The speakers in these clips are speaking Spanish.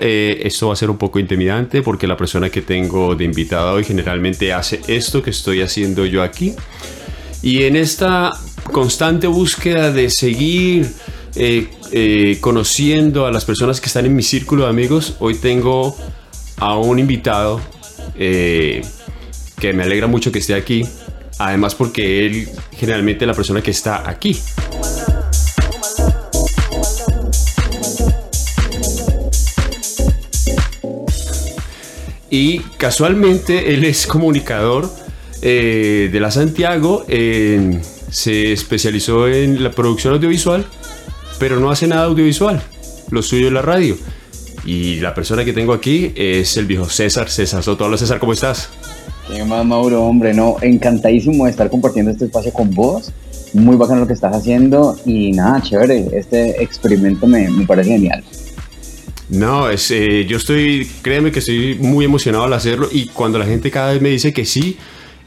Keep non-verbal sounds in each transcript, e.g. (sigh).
Eh, esto va a ser un poco intimidante porque la persona que tengo de invitada hoy generalmente hace esto que estoy haciendo yo aquí. Y en esta constante búsqueda de seguir eh, eh, conociendo a las personas que están en mi círculo de amigos, hoy tengo a un invitado que me alegra mucho que esté aquí. Además porque él generalmente es la persona que está aquí. Y casualmente él es comunicador eh, de la Santiago, se especializó en la producción audiovisual, pero no hace nada audiovisual, lo suyo es la radio. Y la persona que tengo aquí es el viejo César, César Soto. Hola César, ¿cómo estás? ¿Qué más, Mauro? Hombre, no, encantadísimo de estar compartiendo este espacio con vos. Muy bacano lo que estás haciendo y nada, chévere. Este experimento me, me parece genial. No, es, eh, yo estoy, créeme que estoy muy emocionado al hacerlo y cuando la gente cada vez me dice que sí,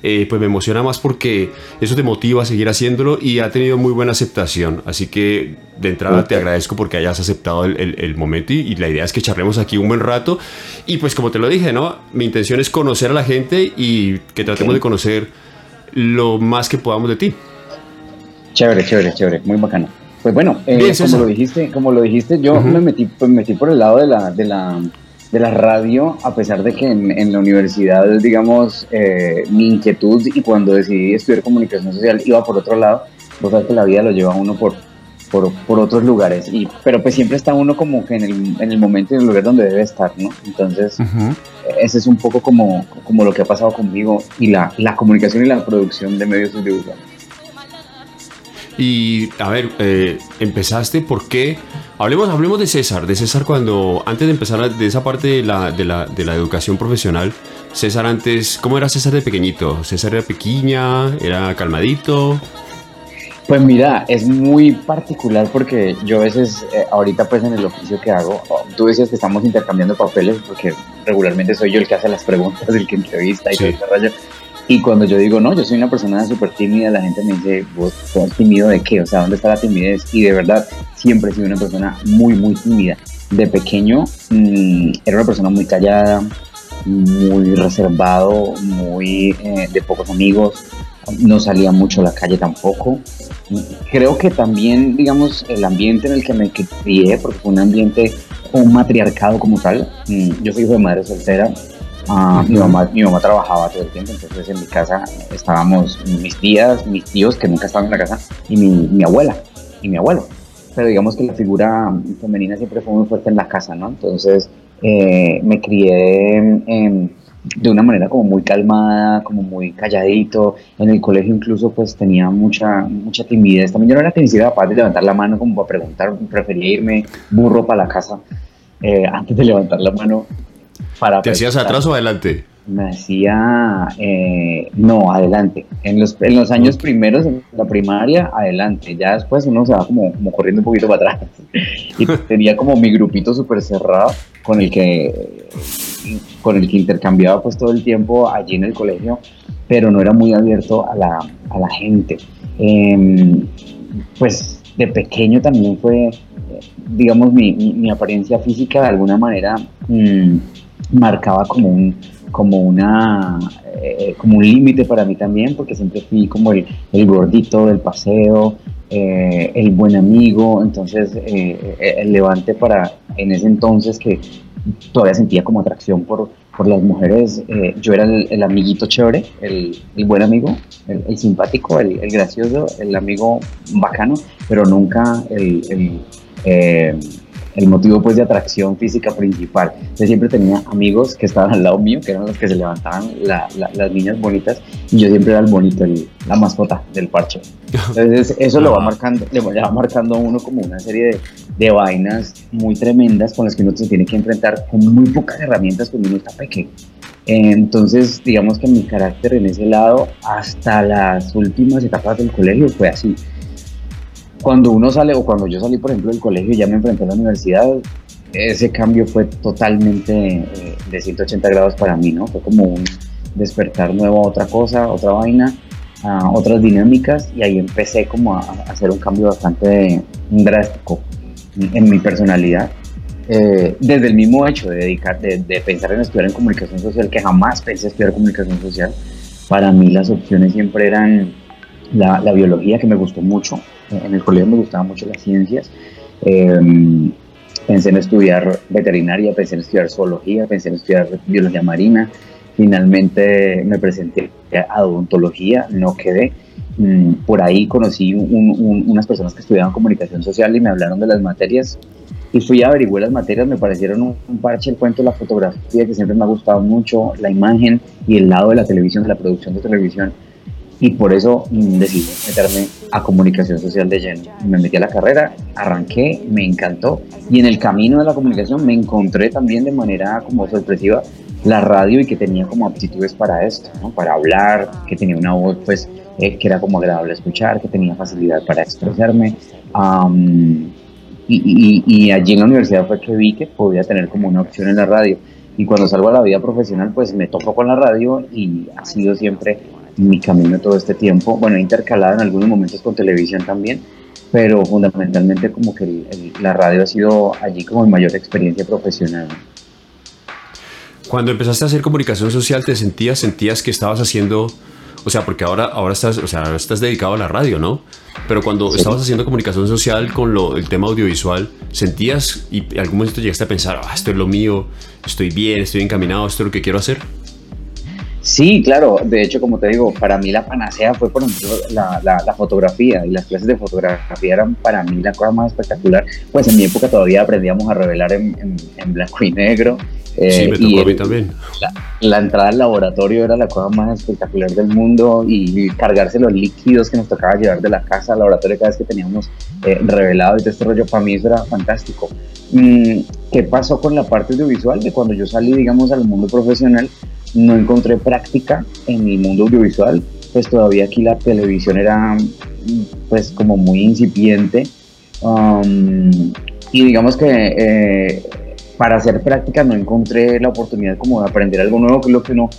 eh, pues me emociona más porque eso te motiva a seguir haciéndolo y ha tenido muy buena aceptación. Así que de entrada te agradezco porque hayas aceptado el, momento y, la idea es que charlemos aquí un buen rato. Y pues como te lo dije, ¿no? Mi intención es conocer a la gente y que tratemos de conocer lo más que podamos de ti. Chévere, chévere, chévere, muy bacano. Pues bueno, eh, como, lo dijiste, como lo dijiste, yo me, metí, pues, metí por el lado de la, de la, de la radio, a pesar de que en, la universidad, digamos, eh, mi inquietud y cuando decidí estudiar comunicación social iba por otro lado, vos sabes que la vida lo lleva uno por, por, por, otros lugares, y, pero pues siempre está uno como que en el, en el momento y en el lugar donde debe estar, ¿no? Entonces, ese es un poco como, como lo que ha pasado conmigo y la, la comunicación y la producción de medios audiovisuales. Y a ver, eh, empezaste, ¿por qué? Hablemos, hablemos de César, de César cuando, antes de empezar de esa parte de la, de la, de la educación profesional, César antes, ¿cómo era César de pequeñito? ¿César era pequeña? ¿Era calmadito? Pues mira, es muy particular porque yo a veces, eh, ahorita pues en el oficio que hago, oh, tú decías que estamos intercambiando papeles porque regularmente soy yo el que hace las preguntas, el que entrevista y todo ese rollo. Y cuando yo digo, no, yo soy una persona súper tímida, la gente me dice, ¿vos sos tímido de qué? O sea, ¿dónde está la timidez? Y de verdad, siempre he sido una persona muy, muy tímida. De pequeño mm, era una persona muy callada, muy reservado, muy eh, de pocos amigos, no salía mucho a la calle tampoco. Creo que también, digamos, el ambiente en el que me crié, porque fue un ambiente, un matriarcado como tal. Mm, yo soy hijo de madre soltera, Ah, mi, mamá, mi mamá trabajaba todo el tiempo, entonces en mi casa estábamos mis tías, mis tíos que nunca estaban en la casa y mi, mi abuela y mi abuelo. Pero digamos que la figura femenina siempre fue muy fuerte en la casa, ¿no? Entonces eh, me crié de una manera como muy calmada, como muy calladito. En el colegio incluso pues tenía mucha, mucha timidez. También yo no era que ni siquiera capaz de levantar la mano como para preguntar, prefería irme burro para la casa eh, antes de levantar la mano ¿Te hacías atrás o adelante? Me hacía, eh, no, adelante. En los, en los años primeros, en la primaria, adelante. Ya después uno se va como, como corriendo un poquito para atrás. (laughs) Y (laughs) tenía como mi grupito súper cerrado con el que con el que intercambiaba pues todo el tiempo allí en el colegio, pero no era muy abierto a la, a la gente. Em, pues de pequeño también fue, digamos, mi, mi, apariencia física de alguna manera mm, marcaba como un, como una eh, como un límite para mí también porque siempre fui como el, el gordito del paseo eh, el buen amigo. Entonces eh, el levante para en ese entonces que todavía sentía como atracción por, por las mujeres yo era el, amiguito chévere el, el buen amigo el, simpático el, gracioso el amigo bacano pero nunca el el motivo pues de atracción física principal. Yo siempre tenía amigos que estaban al lado mío, que eran los que se levantaban las niñas bonitas, y yo siempre era el bonito, la mascota del parche. Entonces eso lo va marcando, le va marcando a uno como una serie de, de, vainas muy tremendas con las que uno se tiene que enfrentar con muy pocas herramientas cuando uno está pequeño. Entonces, digamos que mi carácter en ese lado, hasta las últimas etapas del colegio, fue así cuando uno sale o cuando yo salí, por ejemplo, del colegio y ya me enfrenté a la universidad, ese cambio fue totalmente eh, de 180 grados para mí, ¿no? Fue como un despertar nuevo a otra cosa, otra vaina, a otras dinámicas y ahí empecé como a, hacer un cambio bastante drástico en mi personalidad. eh, desde el mismo hecho de, dedicar, de, pensar en estudiar en comunicación social, que jamás pensé estudiar comunicación social, para mí las opciones siempre eran la, la biología, que me gustó mucho, en el colegio me gustaban mucho las ciencias, em, pensé en estudiar veterinaria, pensé en estudiar zoología, pensé en estudiar biología marina, finalmente me presenté a odontología, no quedé, mm, por ahí conocí unas personas que estudiaban comunicación social y me hablaron de las materias. Y fui a averiguar las materias, me parecieron un, parche el cuento, la fotografía, que siempre me ha gustado mucho, la imagen y el lado de la televisión, de la producción de televisión. Y por eso decidí meterme a comunicación social de lleno. Me metí a la carrera, arranqué, me encantó. Y en el camino de la comunicación me encontré también de manera como sorpresiva la radio y que tenía como aptitudes para esto, para hablar, que tenía una voz pues eh, que era como agradable escuchar, que tenía facilidad para expresarme. Y, allí en la universidad fue que vi que podía tener como una opción en la radio. Y cuando salgo a la vida profesional, pues me topo con la radio y ha sido siempre mi camino todo este tiempo. Bueno, intercalado en algunos momentos con televisión también, pero fundamentalmente como que la radio ha sido allí como mi mayor experiencia profesional. Cuando empezaste a hacer comunicación social, ¿te sentías, sentías que estabas haciendo o sea, porque ahora, ahora, estás, o sea, estás dedicado a la radio, ¿no? Pero cuando estabas haciendo comunicación social con lo, el tema audiovisual, ¿sentías y en algún momento llegaste a pensar, ah, esto es lo mío, estoy bien, estoy encaminado, esto es lo que quiero hacer? Sí, claro. De hecho, como te digo, para mí la panacea fue, por ejemplo, la, la, fotografía. Y las clases de fotografía eran para mí la cosa más espectacular. Pues en mi época todavía aprendíamos a revelar en, en blanco y negro. Eh, sí, me tocó a mí también. La, entrada al laboratorio era la cosa más espectacular del mundo y, cargarse los líquidos que nos tocaba llevar de la casa al laboratorio cada vez que teníamos eh, revelado y todo este rollo, para mí eso era fantástico. Mm, ¿Qué pasó con la parte audiovisual? De cuando yo salí, digamos, al mundo profesional, no encontré práctica en el mundo audiovisual, pues todavía aquí la televisión era pues como muy incipiente. Um, y digamos que eh, para hacer práctica no encontré la oportunidad como de aprender algo nuevo, que es lo que uno,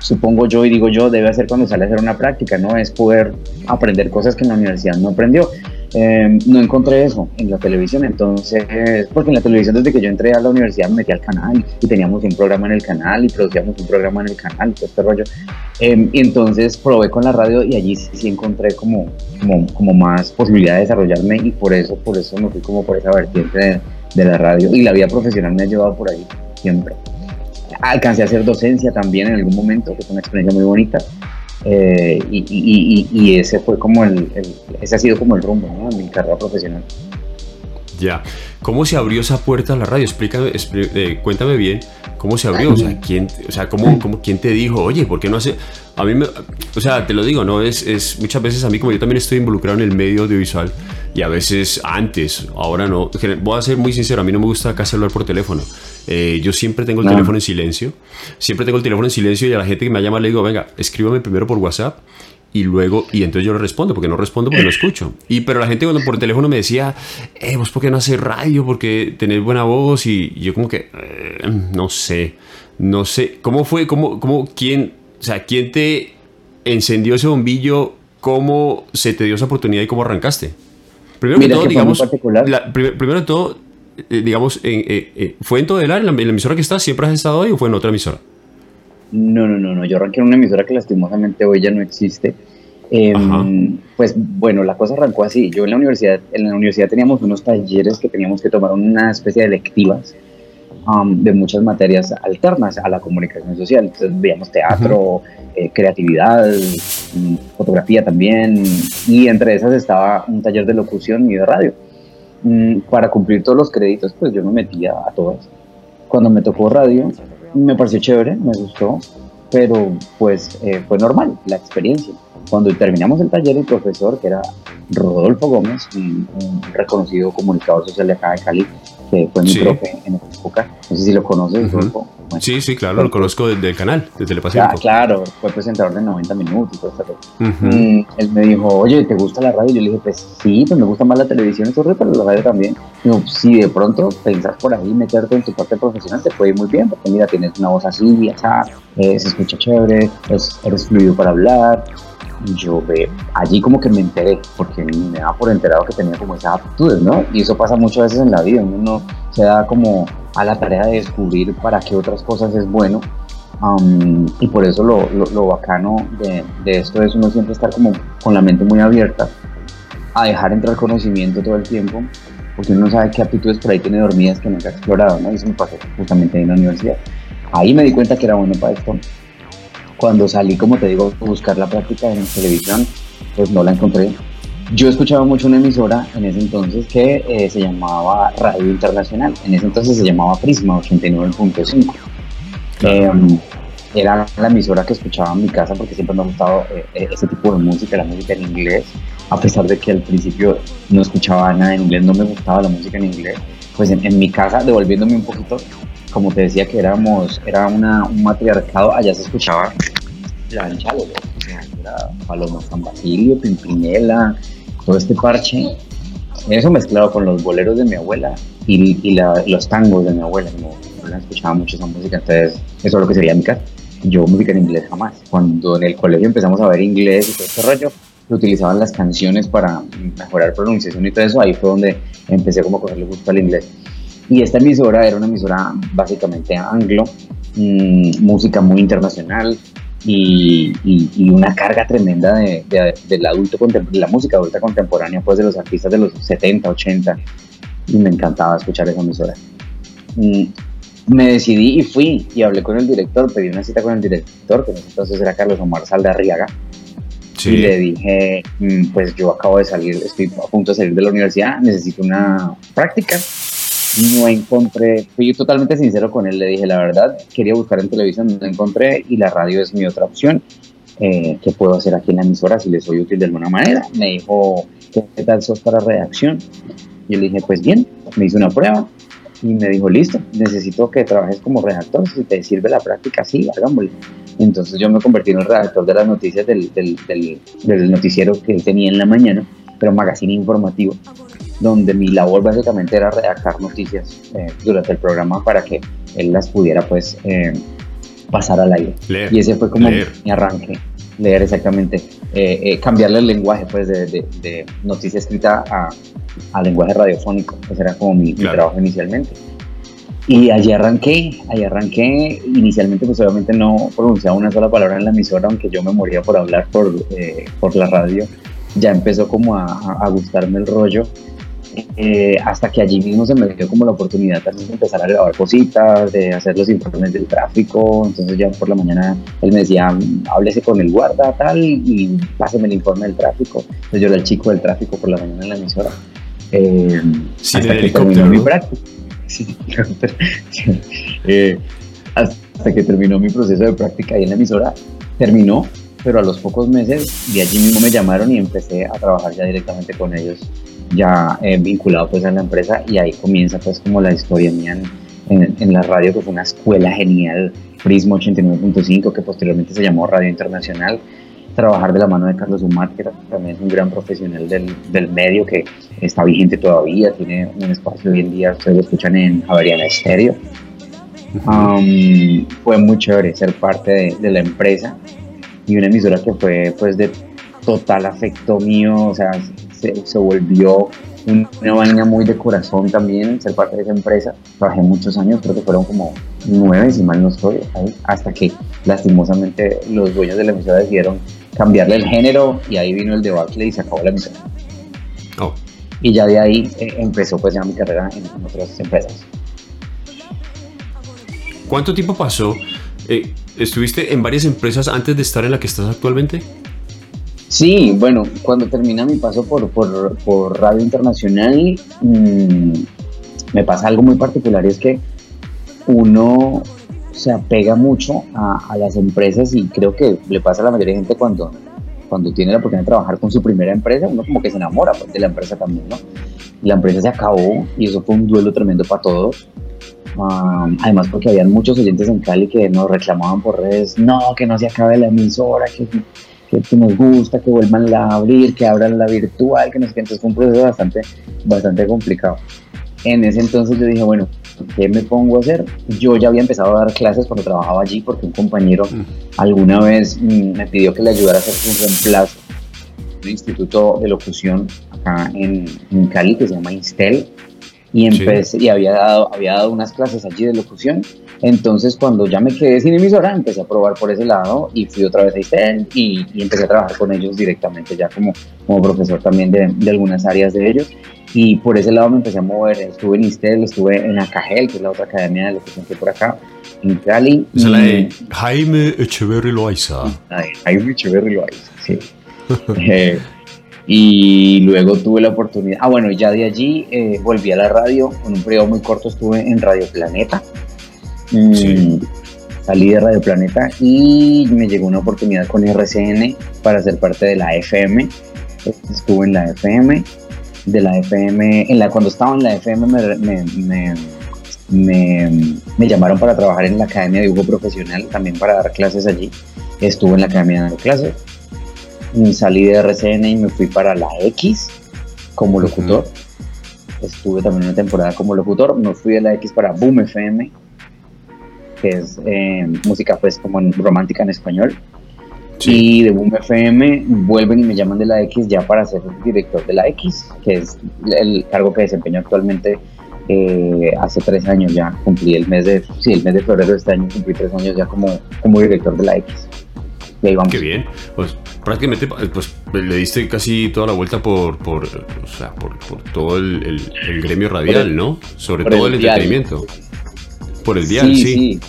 supongo yo y digo yo, debe hacer cuando sale a hacer una práctica, ¿no? Es poder aprender cosas que en la universidad no aprendió. Em, no encontré eso en la televisión, entonces, porque en la televisión desde que yo entré a la universidad me metí al canal y teníamos un programa en el canal y producíamos un programa en el canal, todo este rollo. Em, y entonces probé con la radio y allí sí, encontré como, como, como, más posibilidad de desarrollarme y por eso, por eso me fui como por esa vertiente de, de la radio y la vida profesional me ha llevado por ahí siempre. Alcancé a hacer docencia también en algún momento, que fue una experiencia muy bonita. Eh, y, y, y, ese fue como el, ese ha sido como el rumbo ¿no? mi carrera profesional. Ya, ¿cómo se abrió esa puerta a la radio? Explícame, eh, cuéntame bien cómo se abrió, o sea, quién, o sea, cómo, cómo, quién te dijo, oye, ¿por qué no hace? A mí, me, o sea, te lo digo, no es, es muchas veces a mí como yo también estoy involucrado en el medio audiovisual y a veces antes, ahora no. Voy a ser muy sincero, a mí no me gusta casi hablar por teléfono. Eh, yo siempre tengo el teléfono en silencio, siempre tengo el teléfono en silencio y a la gente que me llama le digo, venga, escríbame primero por WhatsApp y luego, y entonces yo le respondo, porque no respondo porque no escucho. Y pero la gente cuando por teléfono me decía, eh, vos por qué no haces radio, porque tenés buena voz y, yo como que, eh, no sé, no sé, ¿cómo fue, cómo, cómo, quién, o sea, quién te encendió ese bombillo, cómo se te dio esa oportunidad y cómo arrancaste? Primero que todo, digamos, primero de todo, eh, digamos, eh, ¿fue en Todelar, en la, en la emisora que estás, siempre has estado ahí o fue en otra emisora? No, no, no, no. Yo arranqué en una emisora que lastimosamente hoy ya no existe. Em, pues bueno, la cosa arrancó así. Yo en la universidad, en la universidad teníamos unos talleres que teníamos que tomar una especie de electivas um, de muchas materias alternas a la comunicación social. Entonces veíamos teatro, eh, creatividad, mm, fotografía también, y entre esas estaba un taller de locución y de radio. Mm, para cumplir todos los créditos, pues yo me metía a todas. Cuando me tocó radio, me pareció chévere, me gustó, pero pues eh, fue normal la experiencia. Cuando terminamos el taller, el profesor, que era Rodolfo Gómez, un, reconocido comunicador social de acá de Cali, que fue mi profe en esa época, no sé si lo conoces, Rodolfo. Sí, sí, claro, lo conozco desde el canal, desde el Ah, claro, fue presentador de 90 minutos todo eso. él me dijo, oye, ¿te gusta la radio? Yo le dije, pues sí, pues me gusta más la televisión todo, pero la radio también. Digo, si de pronto pensás por ahí meterte en tu parte profesional, te puede ir muy bien, porque mira, tienes una voz así, ya eh, se escucha chévere, eres fluido para hablar, yo ve, allí como que me enteré, porque me daba por enterado que tenía como esas aptitudes, ¿no? Y eso pasa muchas veces en la vida, uno no se da como a la tarea de descubrir para qué otras cosas es bueno. y por eso lo, lo, bacano de, de, esto es uno siempre estar como con la mente muy abierta a dejar entrar conocimiento todo el tiempo, porque uno sabe qué aptitudes por ahí tiene dormidas que nunca ha explorado, ¿no? Y eso me pasó justamente en la universidad. Ahí me di cuenta que era bueno para esto cuando salí, como te digo, a buscar la práctica en televisión, pues no la encontré. Yo escuchaba mucho una emisora en ese entonces que eh, se llamaba Radio Internacional. En ese entonces se llamaba Prisma 89.5. Em, era la emisora que escuchaba en mi casa porque siempre me ha gustado eh, eh, ese tipo de música, la música en inglés. A pesar de que al principio no escuchaba nada en inglés, no me gustaba la música en inglés. Pues en, en mi casa, devolviéndome un poquito, como te decía que éramos, era una, un matriarcado, allá se escuchaba la ancha era Paloma San Basilio, Pimpinela, todo este parche. Eso mezclado con los boleros de mi abuela y, y los tangos de mi abuela. Mi abuela escuchaba mucho esa música, entonces eso es lo que sería mi casa. Yo música en inglés jamás. Cuando en el colegio empezamos a ver inglés y todo este rollo, utilizaban las canciones para mejorar pronunciación y todo eso, ahí fue donde empecé como a cogerle gusto al inglés. Y esta emisora era una emisora básicamente anglo, mmm, música muy internacional y, y, una carga tremenda de, de, del adulto, de la música adulta contemporánea, pues de los artistas de los 70, 80. Y me encantaba escuchar esa emisora. Mm, me decidí y fui y hablé con el director, pedí una cita con el director, que entonces era Carlos Omar Saldarriaga. Sí. Y le dije, mm, pues yo acabo de salir, estoy a punto de salir de la universidad, necesito una práctica no encontré, fui totalmente sincero con él, le dije la verdad, quería buscar en televisión, no encontré y la radio es mi otra opción. Eh, ¿Qué puedo hacer aquí en la emisora si le soy útil de alguna manera? Me dijo, ¿qué tal sos para redacción? Yo le dije, pues bien, me hizo una prueba y me dijo, listo, necesito que trabajes como redactor, si te sirve la práctica, sí, hagámoslo. Entonces yo me convertí en el redactor de las noticias del, del, del, del noticiero que él tenía en la mañana, pero magazine informativo donde mi labor básicamente era redactar noticias eh, durante el programa para que él las pudiera pues eh, pasar al aire. y ese fue como mi arranque, leer exactamente, eh, cambiarle el lenguaje pues de, de, noticia escrita a, a, lenguaje radiofónico, ese era como mi, trabajo inicialmente. Y allí arranqué, allí arranqué, inicialmente pues obviamente no pronunciaba una sola palabra en la emisora, aunque yo me moría por hablar por, por la radio, ya empezó como a, a gustarme el rollo eh, hasta que allí mismo se me dio como la oportunidad también de empezar a grabar cositas, de hacer los informes del tráfico, entonces ya por la mañana él me decía, háblese con el guarda tal y páseme el informe del tráfico, entonces yo era el chico del tráfico por la mañana en la emisora. Eh, hasta que terminó mi práctica. (laughs) (laughs) Eh, hasta que terminó mi proceso de práctica ahí en la emisora, terminó, pero a los pocos meses de allí mismo me llamaron y empecé a trabajar ya directamente con ellos ya eh, vinculado pues a la empresa y ahí comienza pues como la historia mía en, en, la radio que fue una escuela genial, Prismo 89.5 que posteriormente se llamó Radio Internacional, trabajar de la mano de Carlos Umar que también es un gran profesional del, del medio que está vigente todavía, tiene un espacio hoy en día, ustedes lo escuchan en Javeriana Estéreo. Um, fue muy chévere ser parte de, de la empresa y una emisora que fue pues de total afecto mío, o sea, se, volvió una vaina muy de corazón también ser parte de esa empresa. Trabajé muchos años, creo que fueron como nueve, si mal no estoy, ahí, hasta que lastimosamente los dueños de la emisora decidieron cambiarle el género y ahí vino el debate y se acabó la emisora. Oh. Y ya de ahí eh, empezó pues ya mi carrera en, otras empresas. ¿Cuánto tiempo pasó? Eh, ¿Estuviste en varias empresas antes de estar en la que estás actualmente? Sí, bueno, cuando termina mi paso por, por, Radio Internacional, mm, me pasa algo muy particular y es que uno se apega mucho a, las empresas y creo que le pasa a la mayoría de gente cuando, cuando tiene la oportunidad de trabajar con su primera empresa, uno como que se enamora pues, de la empresa también, ¿no? La empresa se acabó y eso fue un duelo tremendo para todos. Además porque habían muchos oyentes en Cali que nos reclamaban por redes, no, que no se acabe la emisora, que que, nos gusta, que vuelvan a abrir, que abran la virtual, que nos Entonces fue un proceso bastante, bastante complicado. en ese entonces yo dije, bueno, ¿qué me pongo a hacer? Yo ya había empezado a dar clases cuando trabajaba allí porque un compañero mm. alguna vez mm, me pidió que le ayudara a hacer un reemplazo en un instituto de locución acá en, Cali que se llama Instel y empecé y había dado, había dado unas clases allí de locución. Entonces, cuando ya me quedé sin emisora, empecé a probar por ese lado y fui otra vez a Instel y, empecé a trabajar con ellos directamente, ya como, como profesor también de, de algunas áreas de ellos. Y por ese lado me empecé a mover. Estuve en Istel, estuve en Acagel, que es la otra academia de locución que por acá, en Cali. Es la de Jaime Echeverri Loaiza. Jaime Echeverri Loaiza, sí. (laughs) Eh, y luego tuve la oportunidad. Ah, bueno, ya de allí eh, volví a la radio. En un periodo muy corto estuve en Radio Planeta. Mm, sí. Salí de Radio Planeta y me llegó una oportunidad con RCN para ser parte de la FM. Estuve en la FM de la FM, en la, cuando estaba en la FM me, me, llamaron para trabajar en la Academia de Dibujo Profesional, también para dar clases allí. Estuve en la Academia de clases. Salí de RCN y me fui para la X como locutor. Estuve también una temporada como locutor. Me fui de la X para Boom FM, que es eh, música pues como romántica en español. Y de Boom FM vuelven y me llaman de la X ya para ser director de la X, que es el cargo que desempeño actualmente eh, hace tres años ya. Cumplí el mes de, sí, el mes de febrero de este año, cumplí tres años ya como, como director de la X. Y ahí vamos. Qué bien. Pues prácticamente pues, le diste casi toda la vuelta por, por, o sea, por, por todo el, el, gremio radial, ¿no? Sobre todo el, entretenimiento. Por el dial, sí. sí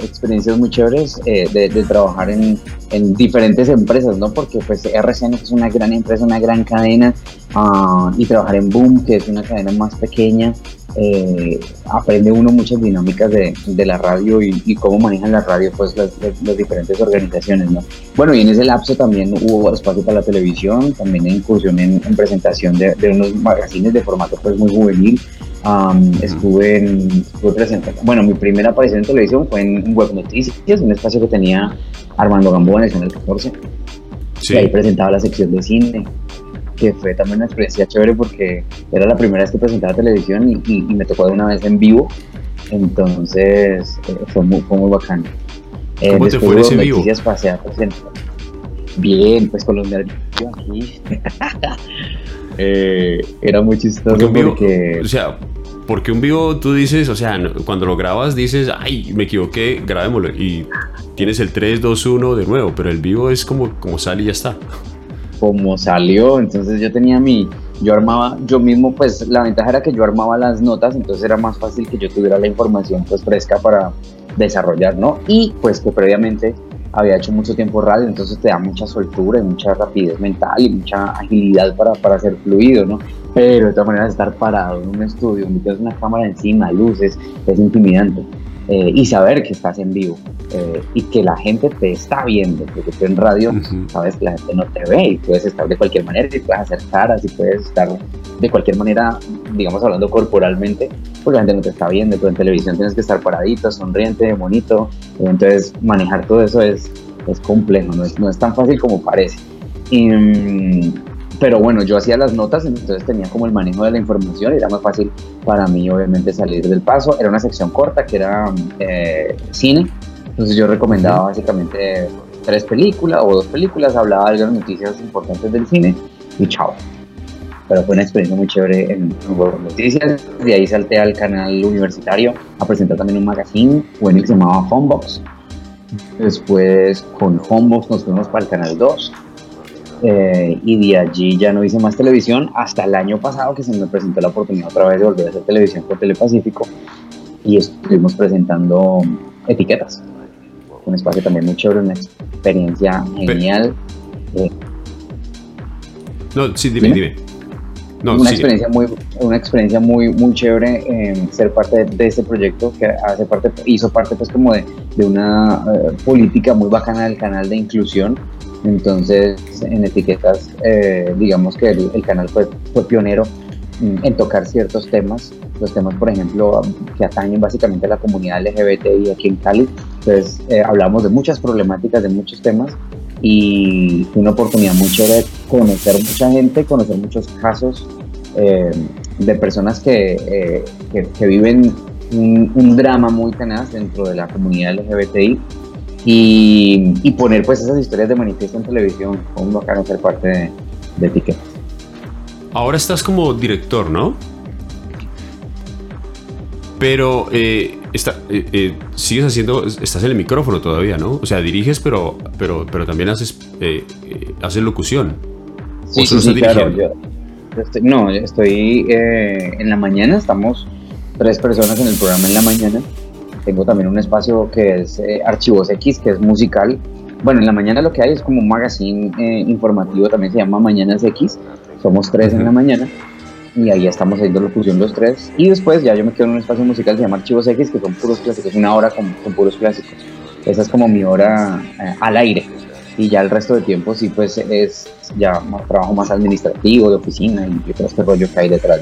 experiencias muy chéveres eh, de, trabajar en, en, diferentes empresas, ¿no? Porque pues RCN es una gran empresa, una gran cadena, uh, y trabajar en Boom, que es una cadena más pequeña, eh, aprende uno muchas dinámicas de, de la radio y, y, cómo manejan la radio pues las, las, diferentes organizaciones, ¿no? Bueno, y en ese lapso también hubo espacio para la televisión, también incursión en, en presentación de, de, unos magazines de formato pues muy juvenil, estuve, en, estuve bueno, mi primera aparición en televisión fue en Web Noticias, un espacio que tenía Armando Gamboa en el 14. Y ahí presentaba la sección de cine, que fue también una experiencia chévere porque era la primera vez que presentaba televisión y, me tocó de una vez en vivo. Entonces eh, fue, muy, fue muy bacano. Eh, ¿Cómo te fue ese vivo? Pasé a Bien, pues con los nervios (laughs) aquí. Eh, era muy chistoso porque... O sea, porque un vivo tú dices, o sea, cuando lo grabas dices, ay, me equivoqué, grabémoslo. Y tienes el 3, 2, 1 de nuevo, pero el vivo es como, como sale y ya está. Como salió, entonces yo tenía mi, yo armaba, yo mismo, pues la ventaja era que yo armaba las notas, entonces era más fácil que yo tuviera la información pues fresca para desarrollar, ¿no? Y pues que previamente había hecho mucho tiempo radio, entonces te da mucha soltura y mucha rapidez mental y mucha agilidad para, para ser fluido, ¿no? Pero de todas maneras estar parado en un estudio, tienes una cámara encima, luces, es intimidante. Eh, y saber que estás en vivo eh, y que la gente te está viendo, porque tú en radio sabes que la gente no te ve y puedes estar de cualquier manera y puedes hacer caras y puedes estar de cualquier manera, digamos hablando corporalmente, porque la gente no te está viendo, tú en televisión tienes que estar paradito, sonriente, bonito, entonces manejar todo eso es, es complejo, no es, no es tan fácil como parece. Y, mm, pero bueno, yo hacía las notas, entonces tenía como el manejo de la información y era más fácil para mí obviamente salir del paso. Era una sección corta que era eh, cine, entonces yo recomendaba básicamente tres películas o dos películas, hablaba de las noticias importantes del cine y chao. Pero fue una experiencia muy chévere en, en Noticias. De ahí salté al canal universitario a presentar también un magazine bueno que se llamaba Homebox. Después con Homebox nos fuimos para el canal 2 eh, y de allí ya no hice más televisión hasta el año pasado que se me presentó la oportunidad otra vez de volver a hacer televisión con Telepacífico y estuvimos presentando etiquetas. Un espacio también muy chévere, una experiencia genial. Eh, no, sí, dime, dime. una, experiencia muy, una experiencia muy, muy chévere en ser parte de, este proyecto que hace parte, hizo parte pues como de, de una eh, política muy bacana del canal de inclusión. Entonces, en etiquetas, eh, digamos que el, canal fue, fue pionero en tocar ciertos temas, los temas, por ejemplo, que atañen básicamente a la comunidad LGBTI aquí en Cali. Entonces, eh, hablamos de muchas problemáticas, de muchos temas, y fue una oportunidad muy chévere de conocer mucha gente, conocer muchos casos, eh, de personas que, eh, que, viven un, drama muy tenaz dentro de la comunidad LGBTI y, y, poner pues esas historias de manifiesto en televisión, como bacano ser parte de, de Ticket. Ahora estás como director, ¿no? Pero eh, está, eh, eh, sigues haciendo, estás en el micrófono todavía, ¿no? O sea, diriges, pero, pero, pero también haces, haces locución. Sí, sí, sí claro. no, estoy en la mañana, estamos tres personas en el programa en la mañana. Tengo también un espacio que es Archivos X, que es musical. Bueno, en la mañana lo que hay es como un magazine informativo, también se llama Mañanas X. Somos tres en la mañana y ahí estamos haciendo locución los tres. Y después ya yo me quedo en un espacio musical que se llama Archivos X, que son puros clásicos, una hora con, puros clásicos. Esa es como mi hora eh, al aire. Y ya el resto de tiempo sí, pues es ya trabajo más administrativo, de oficina y todo este rollo que hay detrás.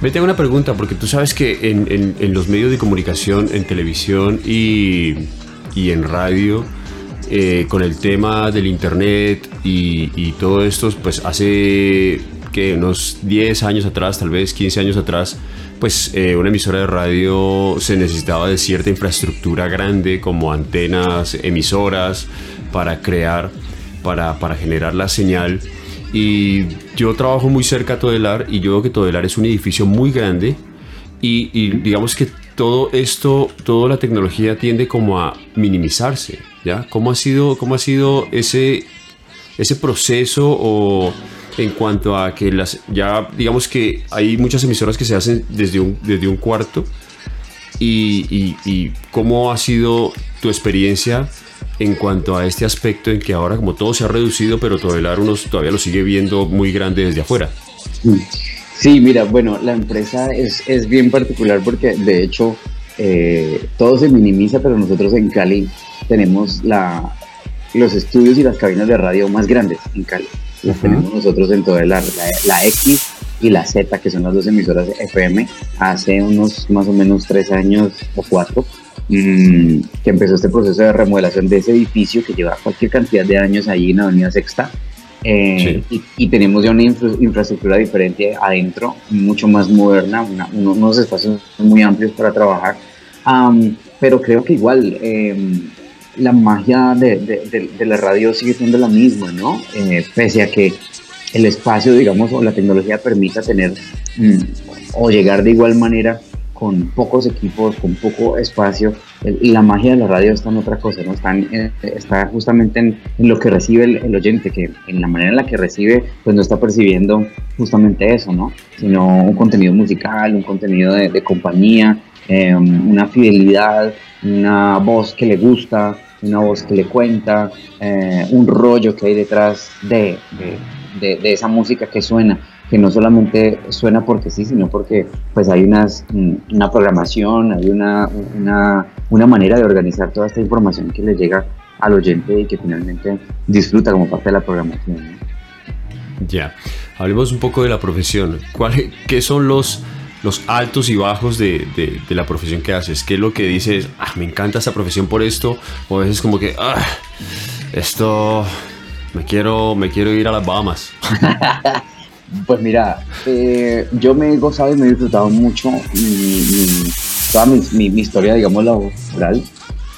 Me tengo una pregunta, porque tú sabes que en, en, los medios de comunicación, en televisión y, y en radio, eh, con el tema del internet y, y todo esto, pues hace que unos 10 años atrás, tal vez 15 años atrás, pues eh, una emisora de radio se necesitaba de cierta infraestructura grande como antenas, emisoras para crear, para, para generar la señal. Y yo trabajo muy cerca a Todelar y yo veo que Todelar es un edificio muy grande y, y, digamos que todo esto, toda la tecnología tiende como a minimizarse, ¿ya? ¿Cómo ha sido, cómo ha sido ese, ese proceso o en cuanto a que las ya digamos que hay muchas emisoras que se hacen desde un, desde un cuarto y, cómo ha sido tu experiencia en cuanto a este aspecto en que ahora como todo se ha reducido pero todavía uno todavía lo sigue viendo muy grande desde afuera. Sí, mira, bueno, la empresa es, es bien particular porque de hecho eh, todo se minimiza, pero nosotros en Cali tenemos la, los estudios y las cabinas de radio más grandes en Cali. Las tenemos nosotros en toda la, la, X y la Z, que son las dos emisoras FM, hace unos más o menos tres años o cuatro, mm, que empezó este proceso de remodelación de ese edificio que lleva cualquier cantidad de años allí en la Avenida Sexta. Eh, y, tenemos ya una infraestructura diferente adentro, mucho más moderna, unos espacios muy amplios para trabajar. pero creo que igual em, la magia de, la radio sigue siendo la misma, ¿no? Eh, pese a que el espacio, digamos, o la tecnología permita tener mm, o llegar de igual manera con pocos equipos, con poco espacio, la magia de la radio está en otra cosa, ¿no? Está, está justamente en, lo que recibe el, oyente, que en la manera en la que recibe, pues no está percibiendo justamente eso, ¿no? Sino un contenido musical, un contenido de, compañía, eh, una fidelidad, una voz que le gusta, una voz que le cuenta, eh, un rollo que hay detrás de, de, de, esa música que suena, que no solamente suena porque sí, sino porque pues hay unas, mm, una programación, hay una, una, una manera de organizar toda esta información que le llega al oyente y que finalmente disfruta como parte de la programación. Ya, hablemos un poco de la profesión. ¿Cuál, ¿Qué son los los altos y bajos de, de, la profesión que haces. ¿Qué es lo que dices? Ah, me encanta esta profesión por esto. O a veces como que, ah, esto, me quiero, me quiero ir a las Bahamas. (laughs) pues mira, eh, yo me he gozado y me he disfrutado mucho toda mi, historia, digamos, laboral.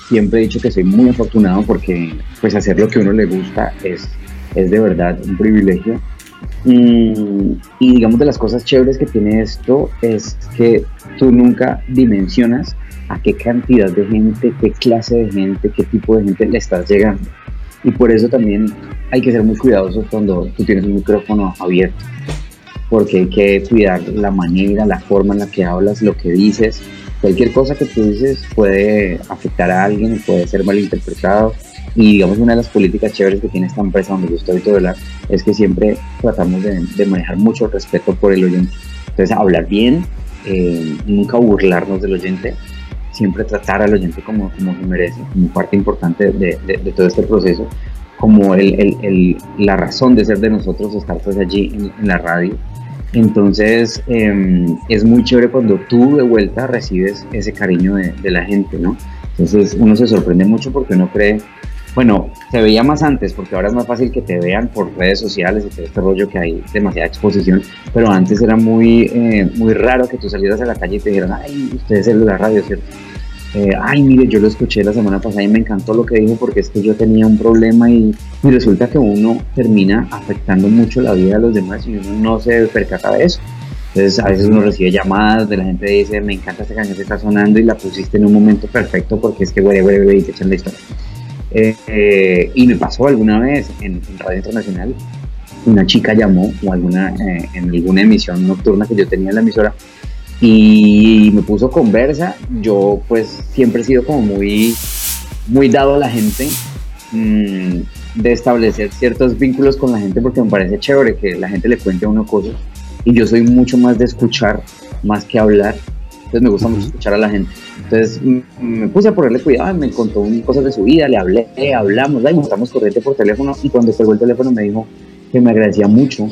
Siempre he dicho que soy muy afortunado porque pues hacer lo que a uno le gusta es, es de verdad un privilegio y, digamos de las cosas chéveres que tiene esto es que tú nunca dimensionas a qué cantidad de gente, qué clase de gente, qué tipo de gente le estás llegando. Y por eso también hay que ser muy cuidadosos cuando tú tienes un micrófono abierto, porque hay que cuidar la manera, la forma en la que hablas, lo que dices. Cualquier cosa que tú dices puede afectar a alguien, puede ser malinterpretado y digamos, una de las políticas chéveres que tiene esta empresa donde yo estoy hablar es que siempre tratamos de, manejar mucho respeto por el oyente. Entonces, hablar bien, eh, nunca burlarnos del oyente, siempre tratar al oyente como, como se merece, como parte importante de, de, todo este proceso, como el, el, el, la razón de ser de nosotros estar pues allí en, la radio. Entonces, em, es muy chévere cuando tú de vuelta recibes ese cariño de, la gente, ¿no? Entonces, uno se sorprende mucho porque uno cree bueno, se veía más antes, porque ahora es más fácil que te vean por redes sociales y todo este rollo que hay demasiada exposición, pero antes era muy, eh, muy raro que tú salieras a la calle y te dijeran, ay, usted es el de radio, ¿cierto? Eh, ay, mire, yo lo escuché la semana pasada y me encantó lo que dijo porque es que yo tenía un problema y, resulta que uno termina afectando mucho la vida de los demás y uno no se percata de eso. Entonces a veces uno recibe llamadas de la gente que dice, me encanta esta canción que está sonando y la pusiste en un momento perfecto porque es que güey, güey, güey, te echan la historia. Eh, y me pasó alguna vez en, Radio Internacional, una chica llamó o alguna, eh, en alguna emisión nocturna que yo tenía en la emisora y me puso conversa. Yo pues siempre he sido como muy, muy dado a la gente mm, de establecer ciertos vínculos con la gente porque me parece chévere que la gente le cuente a uno cosas y yo soy mucho más de escuchar más que hablar. Entonces me gusta mucho escuchar a la gente. Entonces me puse a ponerle cuidado, me contó cosas de su vida, le hablé, hablamos, y montamos corriente por teléfono y cuando pegó el teléfono me dijo que me agradecía mucho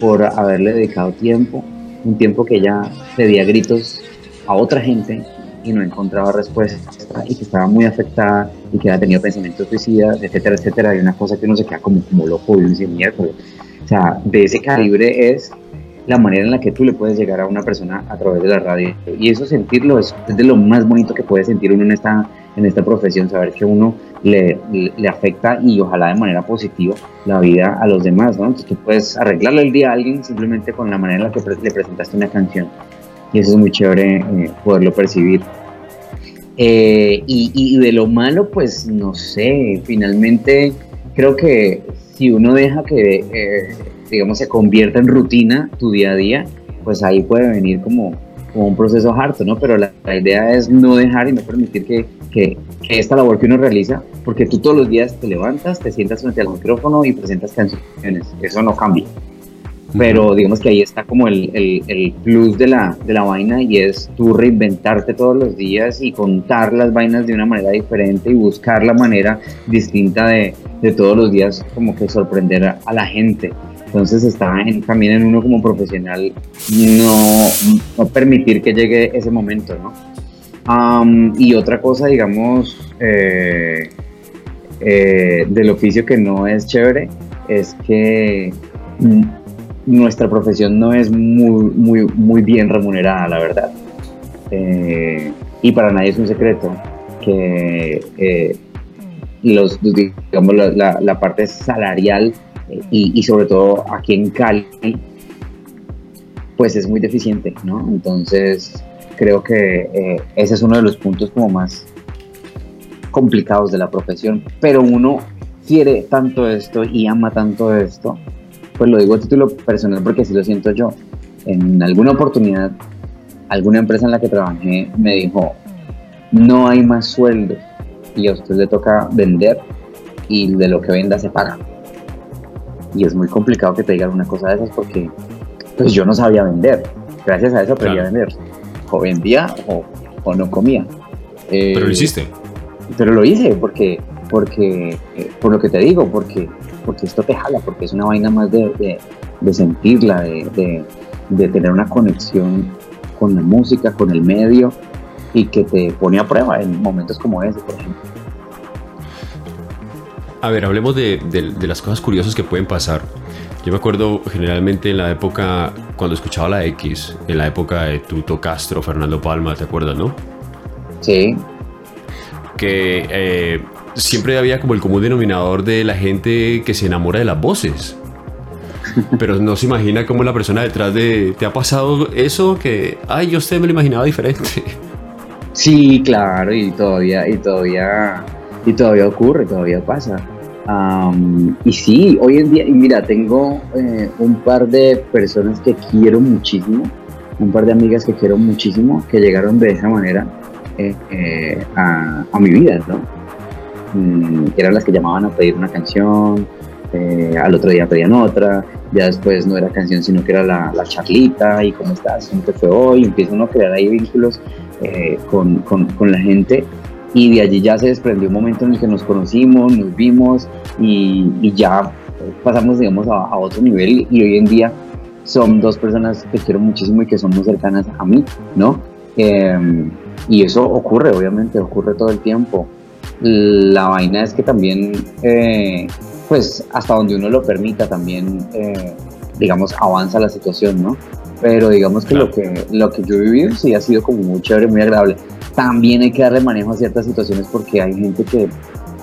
por haberle dedicado tiempo un tiempo que ella pedía gritos a otra gente y no encontraba respuesta y que estaba muy afectada y que había tenido pensamientos suicidas, etcétera, etcétera. Y una cosa que uno se queda como, como loco y dice, miércoles. O sea, de ese calibre es la manera en la que tú le puedes llegar a una persona a través de la radio. Y eso sentirlo es, de lo más bonito que puede sentir uno en esta, en esta profesión, saber que uno le, le, afecta y ojalá de manera positiva la vida a los demás, ¿no? Entonces tú puedes arreglarle el día a alguien simplemente con la manera en la que le presentaste una canción. Y eso es muy chévere eh, poderlo percibir. Eh, y, y de lo malo, pues no sé, finalmente creo que si uno deja que eh, digamos, se convierta en rutina tu día a día, pues ahí puede venir como, como un proceso harto, ¿no? Pero la, idea es no dejar y no permitir que, que, esta labor que uno realiza, porque tú todos los días te levantas, te sientas frente al micrófono y presentas canciones, eso no cambia. Pero digamos que ahí está como el, el, el, plus de la, de la vaina y es tú reinventarte todos los días y contar las vainas de una manera diferente y buscar la manera distinta de, de todos los días como que sorprender a, a la gente. Entonces está también en uno como profesional no, no, permitir que llegue ese momento, ¿no? y otra cosa, digamos, eh, eh, del oficio que no es chévere, es que nuestra profesión no es muy, muy, muy bien remunerada, la verdad. Eh, y para nadie es un secreto que los, digamos, la parte salarial y, sobre todo aquí en Cali, pues es muy deficiente, ¿no? Entonces creo que eh, ese es uno de los puntos como más complicados de la profesión, pero uno quiere tanto esto y ama tanto esto, pues lo digo a título personal porque así lo siento yo. En alguna oportunidad, alguna empresa en la que trabajé me dijo, no hay más sueldo y a usted le toca vender y de lo que venda se paga y es muy complicado que te digan una cosa de esas porque pues yo no sabía vender. Gracias a eso aprendí a vender. O vendía o, o no comía. pero lo eh, hiciste. Pero lo hice porque, porque eh, por lo que te digo, porque, porque esto te jala, porque es una vaina más de, de, sentirla, de, de, tener una conexión con la música, con el medio y que te pone a prueba en momentos como ese, por ejemplo. A ver, hablemos de, las cosas curiosas que pueden pasar. Yo me acuerdo generalmente en la época, cuando escuchaba la X, en la época de Tuto Castro, Fernando Palma, ¿te acuerdas, no? Sí. Que eh, siempre había como el común denominador de la gente que se enamora de las voces. (laughs) Pero no se imagina cómo la persona detrás de... ¿Te ha pasado eso? Que, ay, yo usted me lo imaginaba diferente. Sí, claro, y todavía, y todavía, y todavía ocurre, todavía pasa y sí, hoy en día, y mira, tengo eh, un par de personas que quiero muchísimo, un par de amigas que quiero muchísimo, que llegaron de esa manera eh, eh, a, mi vida, ¿no? Mm, eran las que llamaban a pedir una canción, al otro día pedían otra, ya después no era canción, sino que era la, charlita, y cómo estás, cómo te fue hoy, empieza uno a crear ahí vínculos con, con, con la gente y de allí ya se desprendió un momento en el que nos conocimos, nos vimos y, y ya pasamos, digamos, a, otro nivel y hoy en día son dos personas que quiero muchísimo y que son muy cercanas a mí, ¿no? Em, y eso ocurre, obviamente, ocurre todo el tiempo. La vaina es que también, eh, pues hasta donde uno lo permita, también, eh, digamos, avanza la situación, ¿no? Pero digamos que, lo que lo que yo he vivido sí ha sido como muy chévere, muy agradable. También hay que darle manejo a ciertas situaciones porque hay gente que,